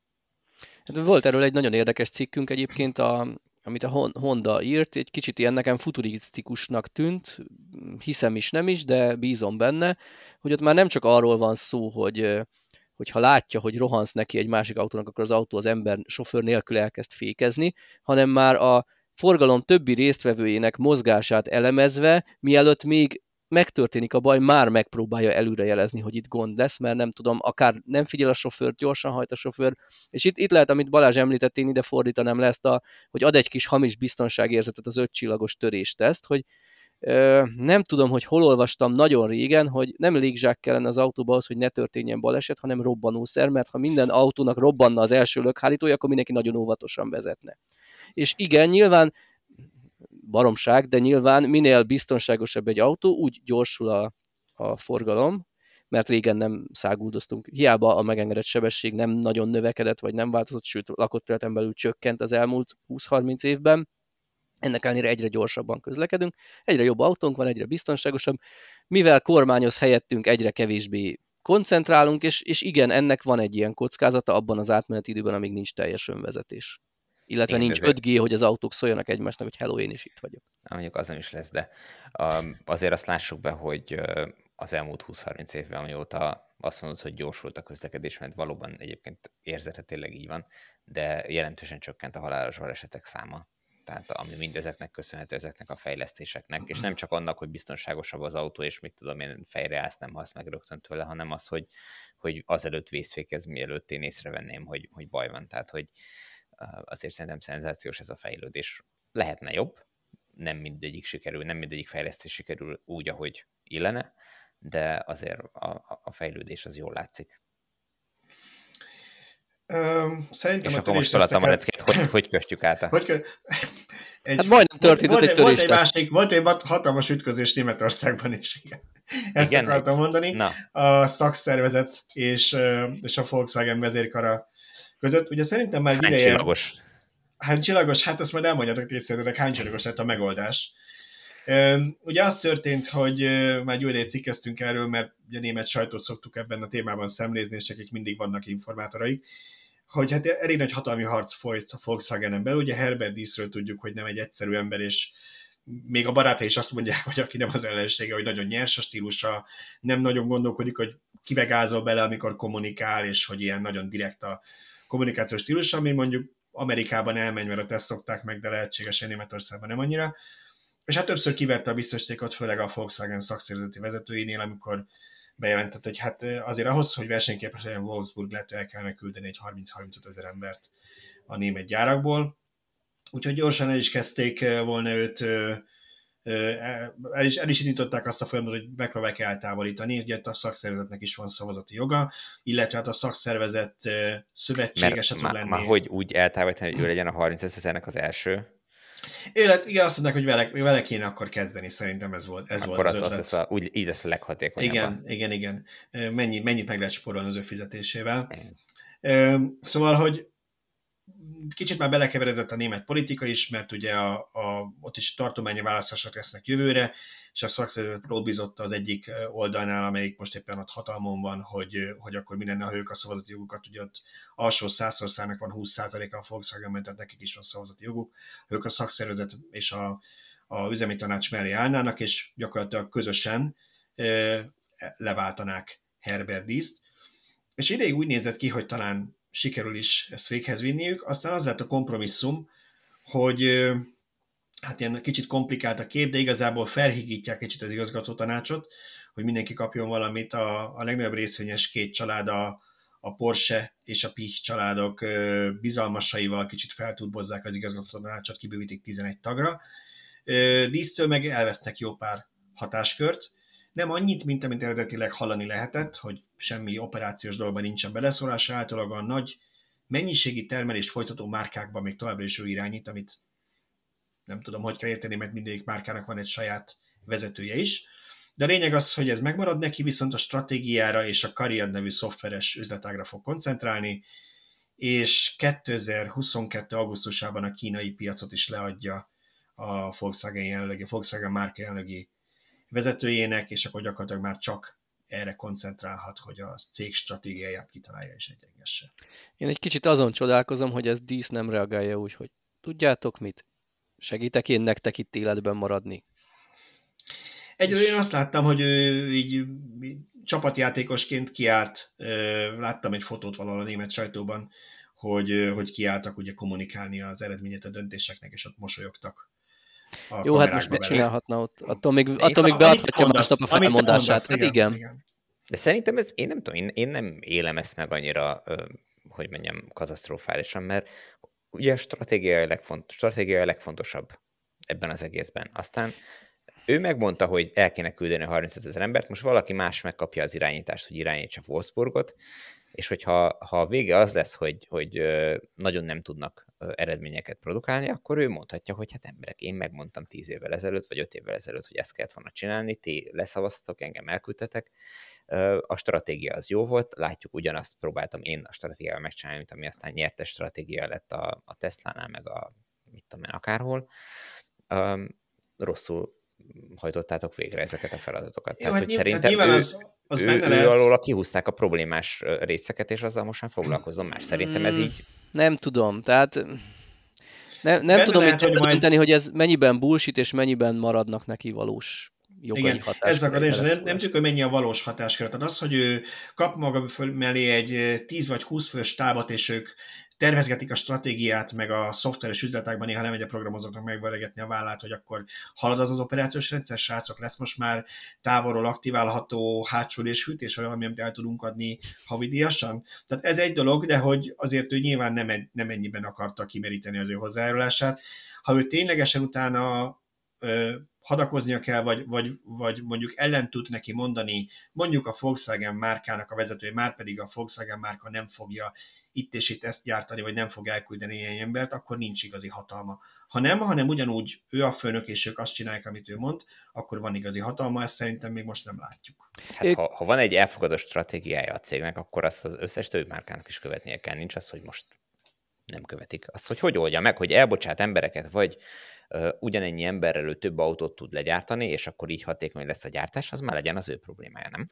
Hát volt erről egy nagyon érdekes cikkünk egyébként, a, amit a Honda írt, egy kicsit ilyen nekem futurisztikusnak tűnt, hiszem is, nem is, de bízom benne, hogy ott már nem csak arról van szó, hogy hogyha látja, hogy rohansz neki egy másik autónak, akkor az autó az ember sofőr nélkül elkezd fékezni, hanem már a forgalom többi résztvevőjének mozgását elemezve, mielőtt még megtörténik a baj, már megpróbálja előrejelezni, hogy itt gond lesz, mert nem tudom, akár nem figyel a sofőr, gyorsan hajt a sofőr, és itt, itt lehet, amit Balázs említett, én ide fordítanám le ezt, a, hogy ad egy kis hamis biztonságérzetet az ötcsillagos törésteszt, hogy nem tudom, hogy hol olvastam nagyon régen, hogy nem légzsák kellene az autóba az, hogy ne történjen baleset, hanem robbanószer, mert ha minden autónak robbanna az első lökhárítója, akkor mindenki nagyon óvatosan vezetne. És igen, nyilván baromság, de nyilván minél biztonságosabb egy autó, úgy gyorsul a, a forgalom, mert régen nem száguldoztunk. Hiába a megengedett sebesség nem nagyon növekedett, vagy nem változott, sőt lakott területen belül csökkent az elmúlt 20-30 évben, ennek ellenére egyre gyorsabban közlekedünk, egyre jobb autónk van, egyre biztonságosabb, mivel kormányoz helyettünk egyre kevésbé koncentrálunk, és, és igen, ennek van egy ilyen kockázata abban az átmeneti időben, amíg nincs teljes önvezetés. Illetve én nincs ezért... 5G, hogy az autók szóljanak egymásnak, hogy hello, én is itt vagyok. Mondjuk az nem is lesz, de um, azért azt lássuk be, hogy az elmúlt 20-30 évben, amióta azt mondod, hogy gyorsult a közlekedés, mert valóban egyébként tényleg így van, de jelentősen csökkent a halálos balesetek száma tehát ami mindezeknek köszönhető, ezeknek a fejlesztéseknek, és nem csak annak, hogy biztonságosabb az autó, és mit tudom én, fejreállsz, nem halsz meg rögtön tőle, hanem az, hogy, hogy azelőtt vészfékez, mielőtt én észrevenném, hogy, hogy baj van. Tehát, hogy azért szerintem szenzációs ez a fejlődés. Lehetne jobb, nem mindegyik sikerül, nem mindegyik fejlesztés sikerül úgy, ahogy illene, de azért a, a fejlődés az jól látszik. Szerintem és a akkor most a leckét, hogy, hogy köstjük át? Hogy kö... egy, hát majdnem történt volt, egy, volt, egy másik, volt egy hatalmas ütközés Németországban is, igen. Ezt igen, akartam mondani. Na. A szakszervezet és, és a Volkswagen vezérkara között. Ugye szerintem már Hány ideje... csillagos? Hány csillagos? Hát ezt majd elmondjátok részletek, hány csillagos lett a megoldás. Ugye az történt, hogy már egy olyan cikkeztünk erről, mert ugye német sajtót szoktuk ebben a témában szemlézni, és akik mindig vannak informátoraik, hogy hát elég nagy hatalmi harc folyt a Volkswagen-en belül. Ugye Herbert Díszről tudjuk, hogy nem egy egyszerű ember, és még a barátai is azt mondják, hogy aki nem az ellensége, hogy nagyon nyers a stílusa, nem nagyon gondolkodik, hogy kivegázol bele, amikor kommunikál, és hogy ilyen nagyon direkt a kommunikációs stílus, ami mondjuk Amerikában elmegy, mert a teszt szokták meg, de lehetségesen Németországban nem annyira. És hát többször kiverte a biztosítékot, főleg a Volkswagen szakszervezeti vezetőinél, amikor bejelentett, hogy hát azért ahhoz, hogy versenyképes legyen Wolfsburg, lehet, el kellene küldeni egy 30-35 ezer embert a német gyárakból. Úgyhogy gyorsan el is kezdték volna őt, el is, el is indították azt a folyamatot, hogy megpróbálják eltávolítani, ugye a szakszervezetnek is van szavazati joga, illetve hát a szakszervezet szövetségese tud lenni. Már hogy úgy eltávolítani, hogy ő legyen a 30 ezernek az első? Élet, igen, azt mondták, hogy vele, vele kéne akkor kezdeni, szerintem ez volt, ez akkor volt az, az, az lesz a, úgy, így lesz a leghatékonyabb. Igen, igen, igen. Mennyi, mennyit meg lehet spórolni az ő fizetésével. Igen. Szóval, hogy kicsit már belekeveredett a német politika is, mert ugye a, a, ott is tartományi választások lesznek jövőre, és a szakszervezet lobbizott az egyik oldalnál, amelyik most éppen ott hatalmon van, hogy, hogy akkor mi lenne, ha ők a szavazati jogukat, ugye ott alsó százországnak van 20%-a a Volkswagen, tehát nekik is van szavazati joguk, ők a szakszervezet és a, a üzemi tanács mellé állnának, és gyakorlatilag közösen leváltanák Herbert Díszt, és ideig úgy nézett ki, hogy talán sikerül is ezt véghez vinniük, aztán az lett a kompromisszum, hogy hát ilyen kicsit komplikált a kép, de igazából felhigítják kicsit az igazgató tanácsot, hogy mindenki kapjon valamit. A, a legnagyobb részvényes két család, a, a Porsche és a Pich családok bizalmasaival kicsit feltudbozzák az igazgató tanácsot, kibővítik 11 tagra. Dísztől meg elvesznek jó pár hatáskört, nem annyit, mint amit eredetileg hallani lehetett, hogy semmi operációs dolgban nincsen beleszólása, általában nagy mennyiségi termelést folytató márkákban még továbbra is ő irányít, amit nem tudom, hogy kell érteni, mert mindegyik márkának van egy saját vezetője is. De a lényeg az, hogy ez megmarad neki, viszont a stratégiára és a Cariad nevű szoftveres üzletágra fog koncentrálni, és 2022. augusztusában a kínai piacot is leadja a Volkswagen jelenlegi, Volkswagen márka jelenlegi vezetőjének, és akkor gyakorlatilag már csak erre koncentrálhat, hogy a cég stratégiáját kitalálja és egyengesse. Én egy kicsit azon csodálkozom, hogy ez dísz nem reagálja úgy, hogy tudjátok mit, segítek én nektek itt életben maradni. Egyről én azt láttam, hogy ő így csapatjátékosként kiállt, láttam egy fotót valahol a német sajtóban, hogy, hogy kiálltak ugye kommunikálni az eredményet a döntéseknek, és ott mosolyogtak a Jó, hát most mit csinálhatna ott? Attól még, attól még beadhatja másnap a felmondását. Mondasz, hát igen. igen. De szerintem ez, én nem tudom, én, én nem élem ezt meg annyira, hogy mondjam, katasztrofálisan, mert ugye a stratégia a, legfont, stratégia a legfontosabb ebben az egészben. Aztán ő megmondta, hogy el kéne küldeni a 35 ezer embert, most valaki más megkapja az irányítást, hogy irányítsa Wolfsburgot, és hogyha ha a vége az lesz, hogy, hogy nagyon nem tudnak eredményeket produkálni, akkor ő mondhatja, hogy hát emberek, én megmondtam tíz évvel ezelőtt, vagy öt évvel ezelőtt, hogy ezt kellett volna csinálni, ti leszavaztatok, engem elküldtetek. A stratégia az jó volt, látjuk, ugyanazt próbáltam én a stratégiával megcsinálni, mint ami aztán nyertes stratégia lett a, a Tesla-nál, meg a mit tudom én, akárhol. rosszul hajtottátok végre ezeket a feladatokat. Jó, Tehát, hát hogy szerintem ő, az, az ő, benne ő lehet... alól kihúzták a problémás részeket, és azzal most már foglalkozom más. Szerintem ez mm, így... Nem tudom, tehát ne, nem tudom lehet, hogy majd... hogy ez mennyiben bullshit, és mennyiben maradnak neki valós jogai Igen, ez akar, és nem, nem tudjuk, hogy mennyi a valós hatáskör. Tehát az, hogy ő kap maga föl mellé egy 10 vagy 20 fős tábot, és ők tervezgetik a stratégiát, meg a szoftveres üzletekben néha nem egy a programozóknak megveregetni a vállát, hogy akkor halad az az operációs rendszer, srácok, lesz most már távolról aktiválható hátsó és hűtés, vagy valami, amit el tudunk adni havidíjasan. Tehát ez egy dolog, de hogy azért ő nyilván nem, nem ennyiben akarta kimeríteni az ő hozzájárulását. Ha ő ténylegesen utána ö, hadakoznia kell, vagy, vagy, vagy mondjuk ellen tud neki mondani, mondjuk a Volkswagen márkának a vezetője, már pedig a Volkswagen márka nem fogja itt és itt ezt gyártani, vagy nem fog elküldeni ilyen embert, akkor nincs igazi hatalma. Ha nem, hanem ugyanúgy ő a főnök, és ők azt csinálják, amit ő mond, akkor van igazi hatalma, ezt szerintem még most nem látjuk. Hát, ha, ha van egy elfogadott stratégiája a cégnek, akkor azt az összes többi márkának is követnie kell. Nincs az, hogy most nem követik. Azt, hogy hogy oldja meg, hogy elbocsát embereket, vagy ugyanennyi emberrel ő több autót tud legyártani, és akkor így hatékony lesz a gyártás, az már legyen az ő problémája, nem?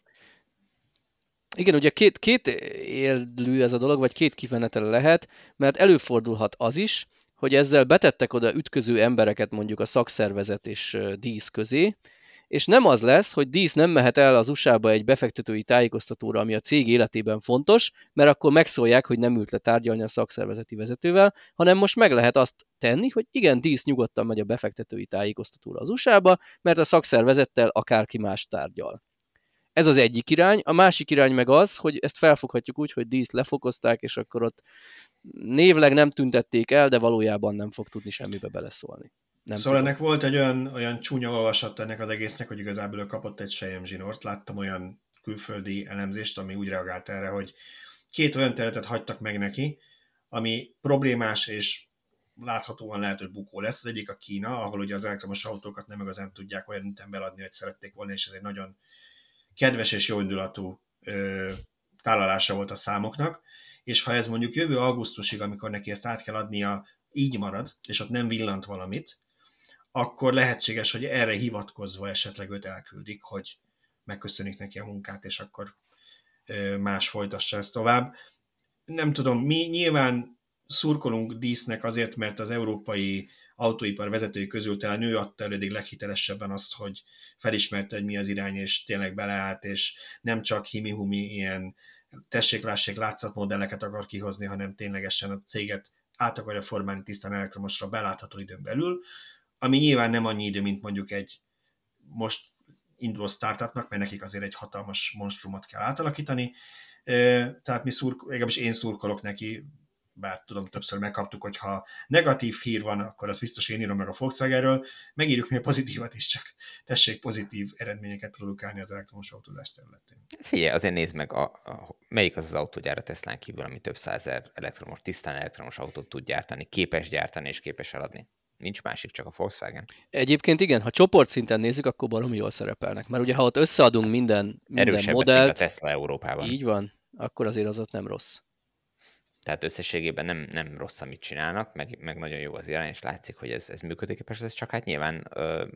Igen, ugye két, két élő ez a dolog, vagy két kivenetele lehet, mert előfordulhat az is, hogy ezzel betettek oda ütköző embereket mondjuk a szakszervezet és dísz közé, és nem az lesz, hogy dísz nem mehet el az USA-ba egy befektetői tájékoztatóra, ami a cég életében fontos, mert akkor megszólják, hogy nem ült le tárgyalni a szakszervezeti vezetővel, hanem most meg lehet azt tenni, hogy igen, dísz nyugodtan megy a befektetői tájékoztatóra az USA-ba, mert a szakszervezettel akárki más tárgyal. Ez az egyik irány. A másik irány meg az, hogy ezt felfoghatjuk úgy, hogy díszt lefokozták, és akkor ott névleg nem tüntették el, de valójában nem fog tudni semmibe beleszólni. Nem szóval tudom. ennek volt egy olyan, olyan csúnya olvasat ennek az egésznek, hogy igazából ő kapott egy sejem zsinort. Láttam olyan külföldi elemzést, ami úgy reagált erre, hogy két olyan területet hagytak meg neki, ami problémás és láthatóan lehet, hogy bukó lesz. Az egyik a Kína, ahol ugye az elektromos autókat nem igazán tudják olyan ütemben beladni, hogy szerették volna, és ez egy nagyon kedves és jóindulatú tálalása volt a számoknak, és ha ez mondjuk jövő augusztusig, amikor neki ezt át kell adnia, így marad, és ott nem villant valamit, akkor lehetséges, hogy erre hivatkozva esetleg őt elküldik, hogy megköszönik neki a munkát, és akkor más folytassa ezt tovább. Nem tudom, mi nyilván szurkolunk dísznek azért, mert az európai autóipar vezetői közül talán ő adta eddig leghitelesebben azt, hogy felismerte, hogy mi az irány, és tényleg beleállt, és nem csak himi-humi ilyen tessék-lássék látszatmodelleket akar kihozni, hanem ténylegesen a céget át akarja formálni tisztán elektromosra belátható időn belül, ami nyilván nem annyi idő, mint mondjuk egy most induló startupnak, mert nekik azért egy hatalmas monstrumot kell átalakítani, tehát mi szurk, legalábbis én szurkolok neki, bár tudom, többször megkaptuk, hogy ha negatív hír van, akkor az biztos én írom meg a Volkswagenről, megírjuk még pozitívat is, csak tessék pozitív eredményeket produkálni az elektromos autózás területén. Figyelj, azért nézd meg, a, a, melyik az az autógyár a Teslán kívül, ami több százer elektromos, tisztán elektromos autót tud gyártani, képes gyártani és képes eladni. Nincs másik, csak a Volkswagen. Egyébként igen, ha csoportszinten nézzük, akkor baromi jól szerepelnek. Mert ugye ha ott összeadunk minden, minden modellt, mint a Tesla Európában. Így van, akkor azért az ott nem rossz. Tehát összességében nem, nem rossz, amit csinálnak, meg, meg nagyon jó az irány, és látszik, hogy ez, ez működőképes, ez csak hát nyilván ö,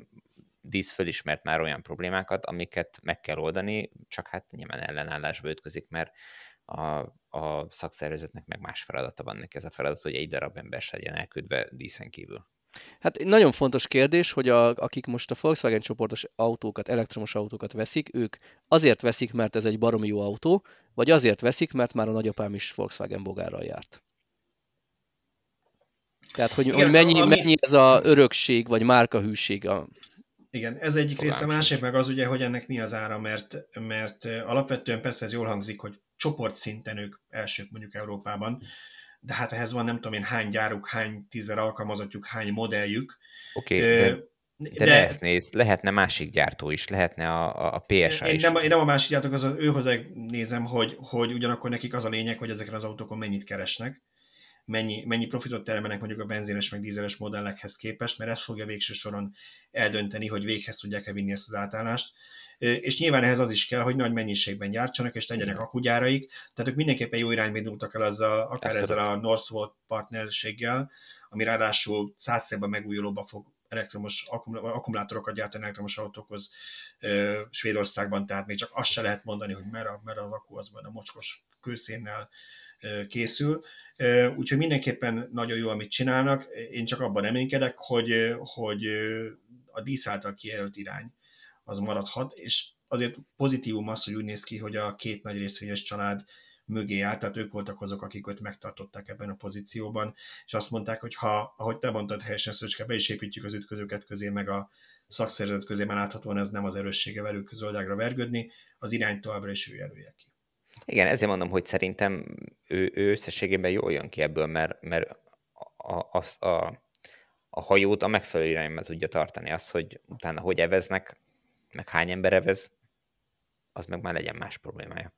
dísz fölismert már olyan problémákat, amiket meg kell oldani, csak hát nyilván ellenállásba ütközik, mert a, a szakszervezetnek meg más feladata van neki ez a feladat, hogy egy darab ember legyen elküldve díszen kívül. Hát egy nagyon fontos kérdés, hogy a, akik most a Volkswagen csoportos autókat, elektromos autókat veszik, ők azért veszik, mert ez egy baromi jó autó, vagy azért veszik, mert már a nagyapám is Volkswagen bogárral járt. Tehát, hogy, Igen, hogy mennyi, ami... mennyi ez a örökség, vagy márkahűség a igen, ez egyik Fogány. része, másik meg az ugye, hogy ennek mi az ára, mert, mert alapvetően persze ez jól hangzik, hogy csoportszinten ők elsők mondjuk Európában, de hát ehhez van nem tudom én hány gyáruk, hány tízer alkalmazottjuk, hány modelljük. Oké, okay, de, de, de ezt néz, lehetne másik gyártó is, lehetne a, a PSA én is. Nem, én nem a másik gyártók, az, őhoz nézem, hogy, hogy ugyanakkor nekik az a lényeg, hogy ezeken az autókon mennyit keresnek, mennyi, mennyi profitot termelnek mondjuk a benzines meg dízeles modellekhez képest, mert ez fogja végső soron eldönteni, hogy véghez tudják-e vinni ezt az átállást és nyilván ehhez az is kell, hogy nagy mennyiségben gyártsanak, és legyenek akugyáraik, tehát ők mindenképpen jó irányba indultak el azzal, akár Abszolút. ezzel a Northvolt partnerséggel, ami ráadásul százszerben megújulóba fog elektromos akkumulátorokat gyártani elektromos autókhoz Svédországban, tehát még csak azt se lehet mondani, hogy mer, mer az akku az a mocskos kőszénnel készül. Úgyhogy mindenképpen nagyon jó, amit csinálnak. Én csak abban reménykedek, hogy, hogy a dísz által kijelölt irány az maradhat, és azért pozitívum az, hogy úgy néz ki, hogy a két nagy részvényes család mögé állt, tehát ők voltak azok, akik őt megtartották ebben a pozícióban, és azt mondták, hogy ha, ahogy te mondtad helyesen, Szöcske, be is építjük az ütközőket közé, meg a szakszervezet közé, mert láthatóan ez nem az erőssége velük zöldágra vergődni, az irány továbbra is ő jelölje ki. Igen, ezért mondom, hogy szerintem ő, ő összességében jól jön ki ebből, mert, mert a, a, a, a hajót a megfelelő irányba tudja tartani. Az, hogy utána hogy eveznek, meg hány ember evez, az meg már legyen más problémája.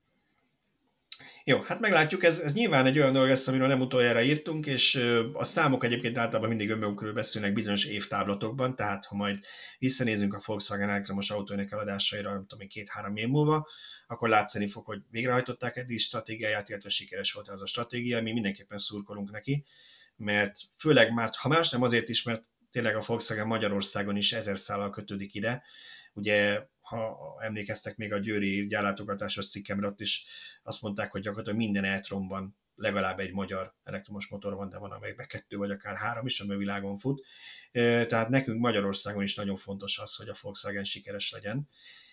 Jó, hát meglátjuk, ez, ez nyilván egy olyan dolog lesz, amiről nem utoljára írtunk, és a számok egyébként általában mindig önmagukról beszélnek bizonyos évtáblatokban, tehát ha majd visszanézünk a Volkswagen elektromos autóinak eladásaira, nem tudom, két-három év múlva, akkor látszani fog, hogy végrehajtották eddig stratégiáját, illetve sikeres volt az a stratégia, mi mindenképpen szurkolunk neki, mert főleg már, ha más nem azért is, mert tényleg a Volkswagen Magyarországon is ezer szállal kötődik ide, Ugye, ha emlékeztek még a győri gyárlátogatásos cikkemre, ott is azt mondták, hogy gyakorlatilag minden eltromban legalább egy magyar elektromos motor van, de van amelyekben kettő vagy akár három is, ami a világon fut. Tehát nekünk Magyarországon is nagyon fontos az, hogy a Volkswagen sikeres legyen,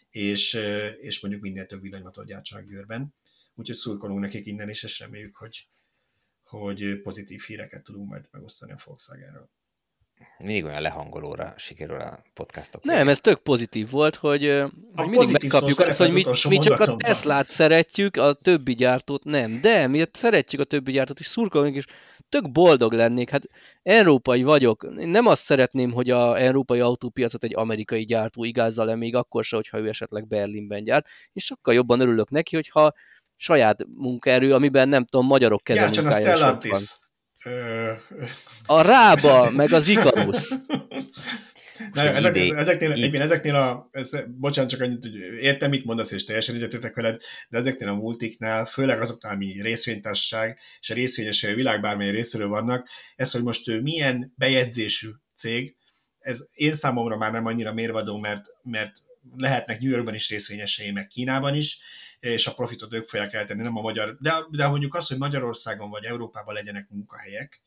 és, és mondjuk minél több villanymotor gyártsanak Győrben. Úgyhogy szurkolunk nekik innen is, és reméljük, hogy, hogy pozitív híreket tudunk majd megosztani a Volkswagenről mindig olyan lehangolóra sikerül a podcastok. Nem, ez tök pozitív volt, hogy, a hogy mindig megkapjuk azt, hogy mi, mi csak a Teslát szeretjük, a többi gyártót nem. De mi szeretjük a többi gyártót, és szurkolunk, és tök boldog lennék. Hát európai vagyok. Én nem azt szeretném, hogy a európai autópiacot egy amerikai gyártó igázza le, még akkor se, hogyha ő esetleg Berlinben gyárt. És sokkal jobban örülök neki, hogyha saját munkaerő, amiben nem tudom, magyarok kezelmunkája van. A Rába, meg az Ikarus. Na, ezek, ezeknél, én ezeknél a, ez, bocsánat, csak annyit, hogy értem, mit mondasz, és teljesen egyetértek veled, de ezeknél a multiknál, főleg azoknál, ami részvénytársaság, és a részvényes a világ bármely részéről vannak, ez, hogy most milyen bejegyzésű cég, ez én számomra már nem annyira mérvadó, mert, mert lehetnek New Yorkban is részvényesei, meg Kínában is, és a profitot ők fogják eltenni, nem a magyar. De, de mondjuk az, hogy Magyarországon vagy Európában legyenek munkahelyek,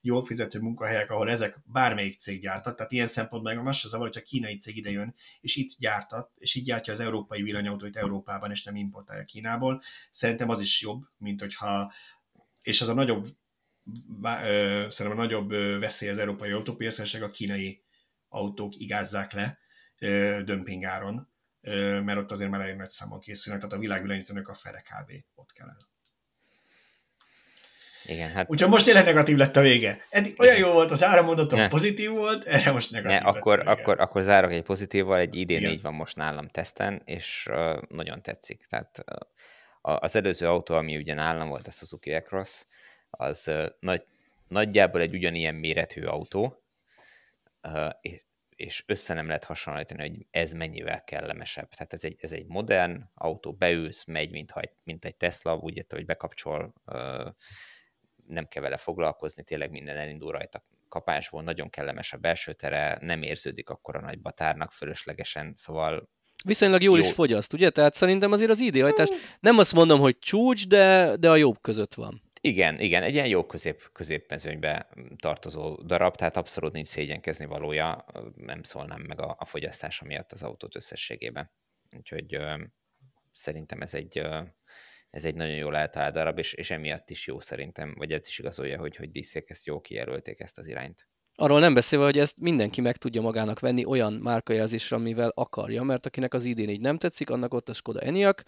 jól fizető munkahelyek, ahol ezek bármelyik cég gyártat, tehát ilyen szempontból meg az se zavar, hogyha kínai cég idejön, és itt gyártat, és itt gyártja az európai villanyautóit Európában, és nem importálja Kínából. Szerintem az is jobb, mint hogyha, és az a nagyobb szerintem a nagyobb veszély az európai autópiacra, a kínai autók igázzák le dömpingáron, mert ott azért már egy nagy számon készülnek, tehát a világvilágítónak a fele kb. ott kell el. Igen, hát... Úgyhogy most tényleg negatív lett a vége. Eddig olyan jó volt, az áramondatom pozitív volt, erre most negatív ne, akkor, lett a vége. akkor, akkor zárok egy pozitívval, egy idén négy van most nálam teszten, és uh, nagyon tetszik. Tehát uh, az előző autó, ami ugye nálam volt, a Suzuki Across, az uh, nagy, nagyjából egy ugyanilyen méretű autó, uh, és össze nem lehet hasonlítani, hogy ez mennyivel kellemesebb. Tehát ez egy, ez egy modern autó, beülsz, megy, mint, mint egy Tesla, úgy hogy bekapcsol nem kell vele foglalkozni, tényleg minden elindul rajta kapásból, nagyon kellemes a belső tere, nem érződik akkor a nagy batárnak fölöslegesen, szóval Viszonylag jól jó. is fogyaszt, ugye? Tehát szerintem azért az időhajtás, nem azt mondom, hogy csúcs, de, de a jobb között van. Igen, igen, egy ilyen jó közép, középmezőnybe tartozó darab, tehát abszolút nincs szégyenkezni valója, nem szólnám meg a, a fogyasztása miatt az autót összességében. Úgyhogy ö, szerintem ez egy, ö, ez egy nagyon jól eltalált darab, és, és emiatt is jó szerintem, vagy ez is igazolja, hogy, hogy díszék ezt jó kijelölték ezt az irányt. Arról nem beszélve, hogy ezt mindenki meg tudja magának venni olyan márkajelzésre, amivel akarja, mert akinek az idén így nem tetszik, annak ott a Skoda Enyaq,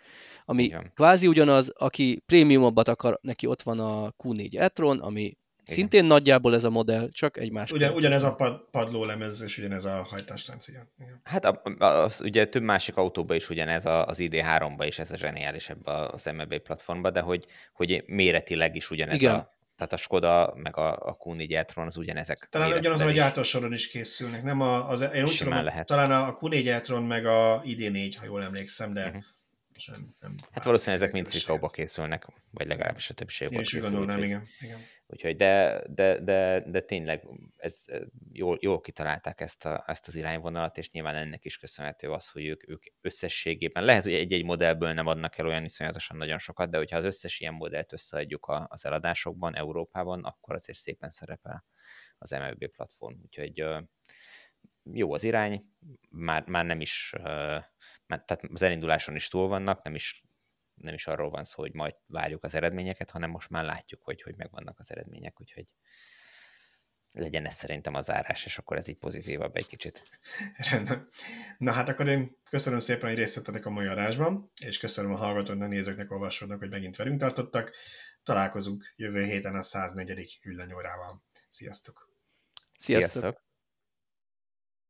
ami Igen. kvázi ugyanaz, aki prémiumabbat akar, neki ott van a Q4 e-tron, ami igen. Szintén nagyjából ez a modell, csak egy más. Ugyan, ugyanez a pad, padlólemez, és ugyanez a hajtástánc, igen. igen. Hát a, az, ugye több másik autóban is ugyanez, a, az ID3-ba is ez a zseniális ebbe az MLB platformba, de hogy, hogy méretileg is ugyanez igen. a tehát a Skoda, meg a, a Q4 e-tron az ugyanezek. Talán ugyanaz, hogy gyártósoron is készülnek. Nem a, az, én úgy tudom, lehet. talán a Q4 e-tron meg a ID4, ha jól emlékszem, de uh-huh. Sem, nem hát valószínűleg ezek mind Trikóba készülnek, vagy legalábbis a többségben. Én is gondolnám, igen. igen. Úgyhogy de, de, de, de tényleg ez, jól, jól kitalálták ezt, a, ezt az irányvonalat, és nyilván ennek is köszönhető az, hogy ők, ők összességében, lehet, hogy egy-egy modellből nem adnak el olyan iszonyatosan nagyon sokat, de hogyha az összes ilyen modellt összeadjuk a, az eladásokban, Európában, akkor azért szépen szerepel az MLB platform. Úgyhogy jó az irány, már, már nem is, már, tehát az elinduláson is túl vannak, nem is nem is arról van szó, hogy majd várjuk az eredményeket, hanem most már látjuk, hogy, hogy megvannak az eredmények, úgyhogy legyen ez szerintem a zárás, és akkor ez így pozitívabb egy kicsit. Rendben. Na hát akkor én köszönöm szépen, hogy részt vettetek a mai adásban, és köszönöm a hallgatóknak, nézőknek, olvasóknak, hogy megint velünk tartottak. Találkozunk jövő héten a 104. villanyórával. Sziasztok! Sziasztok! Sziasztok.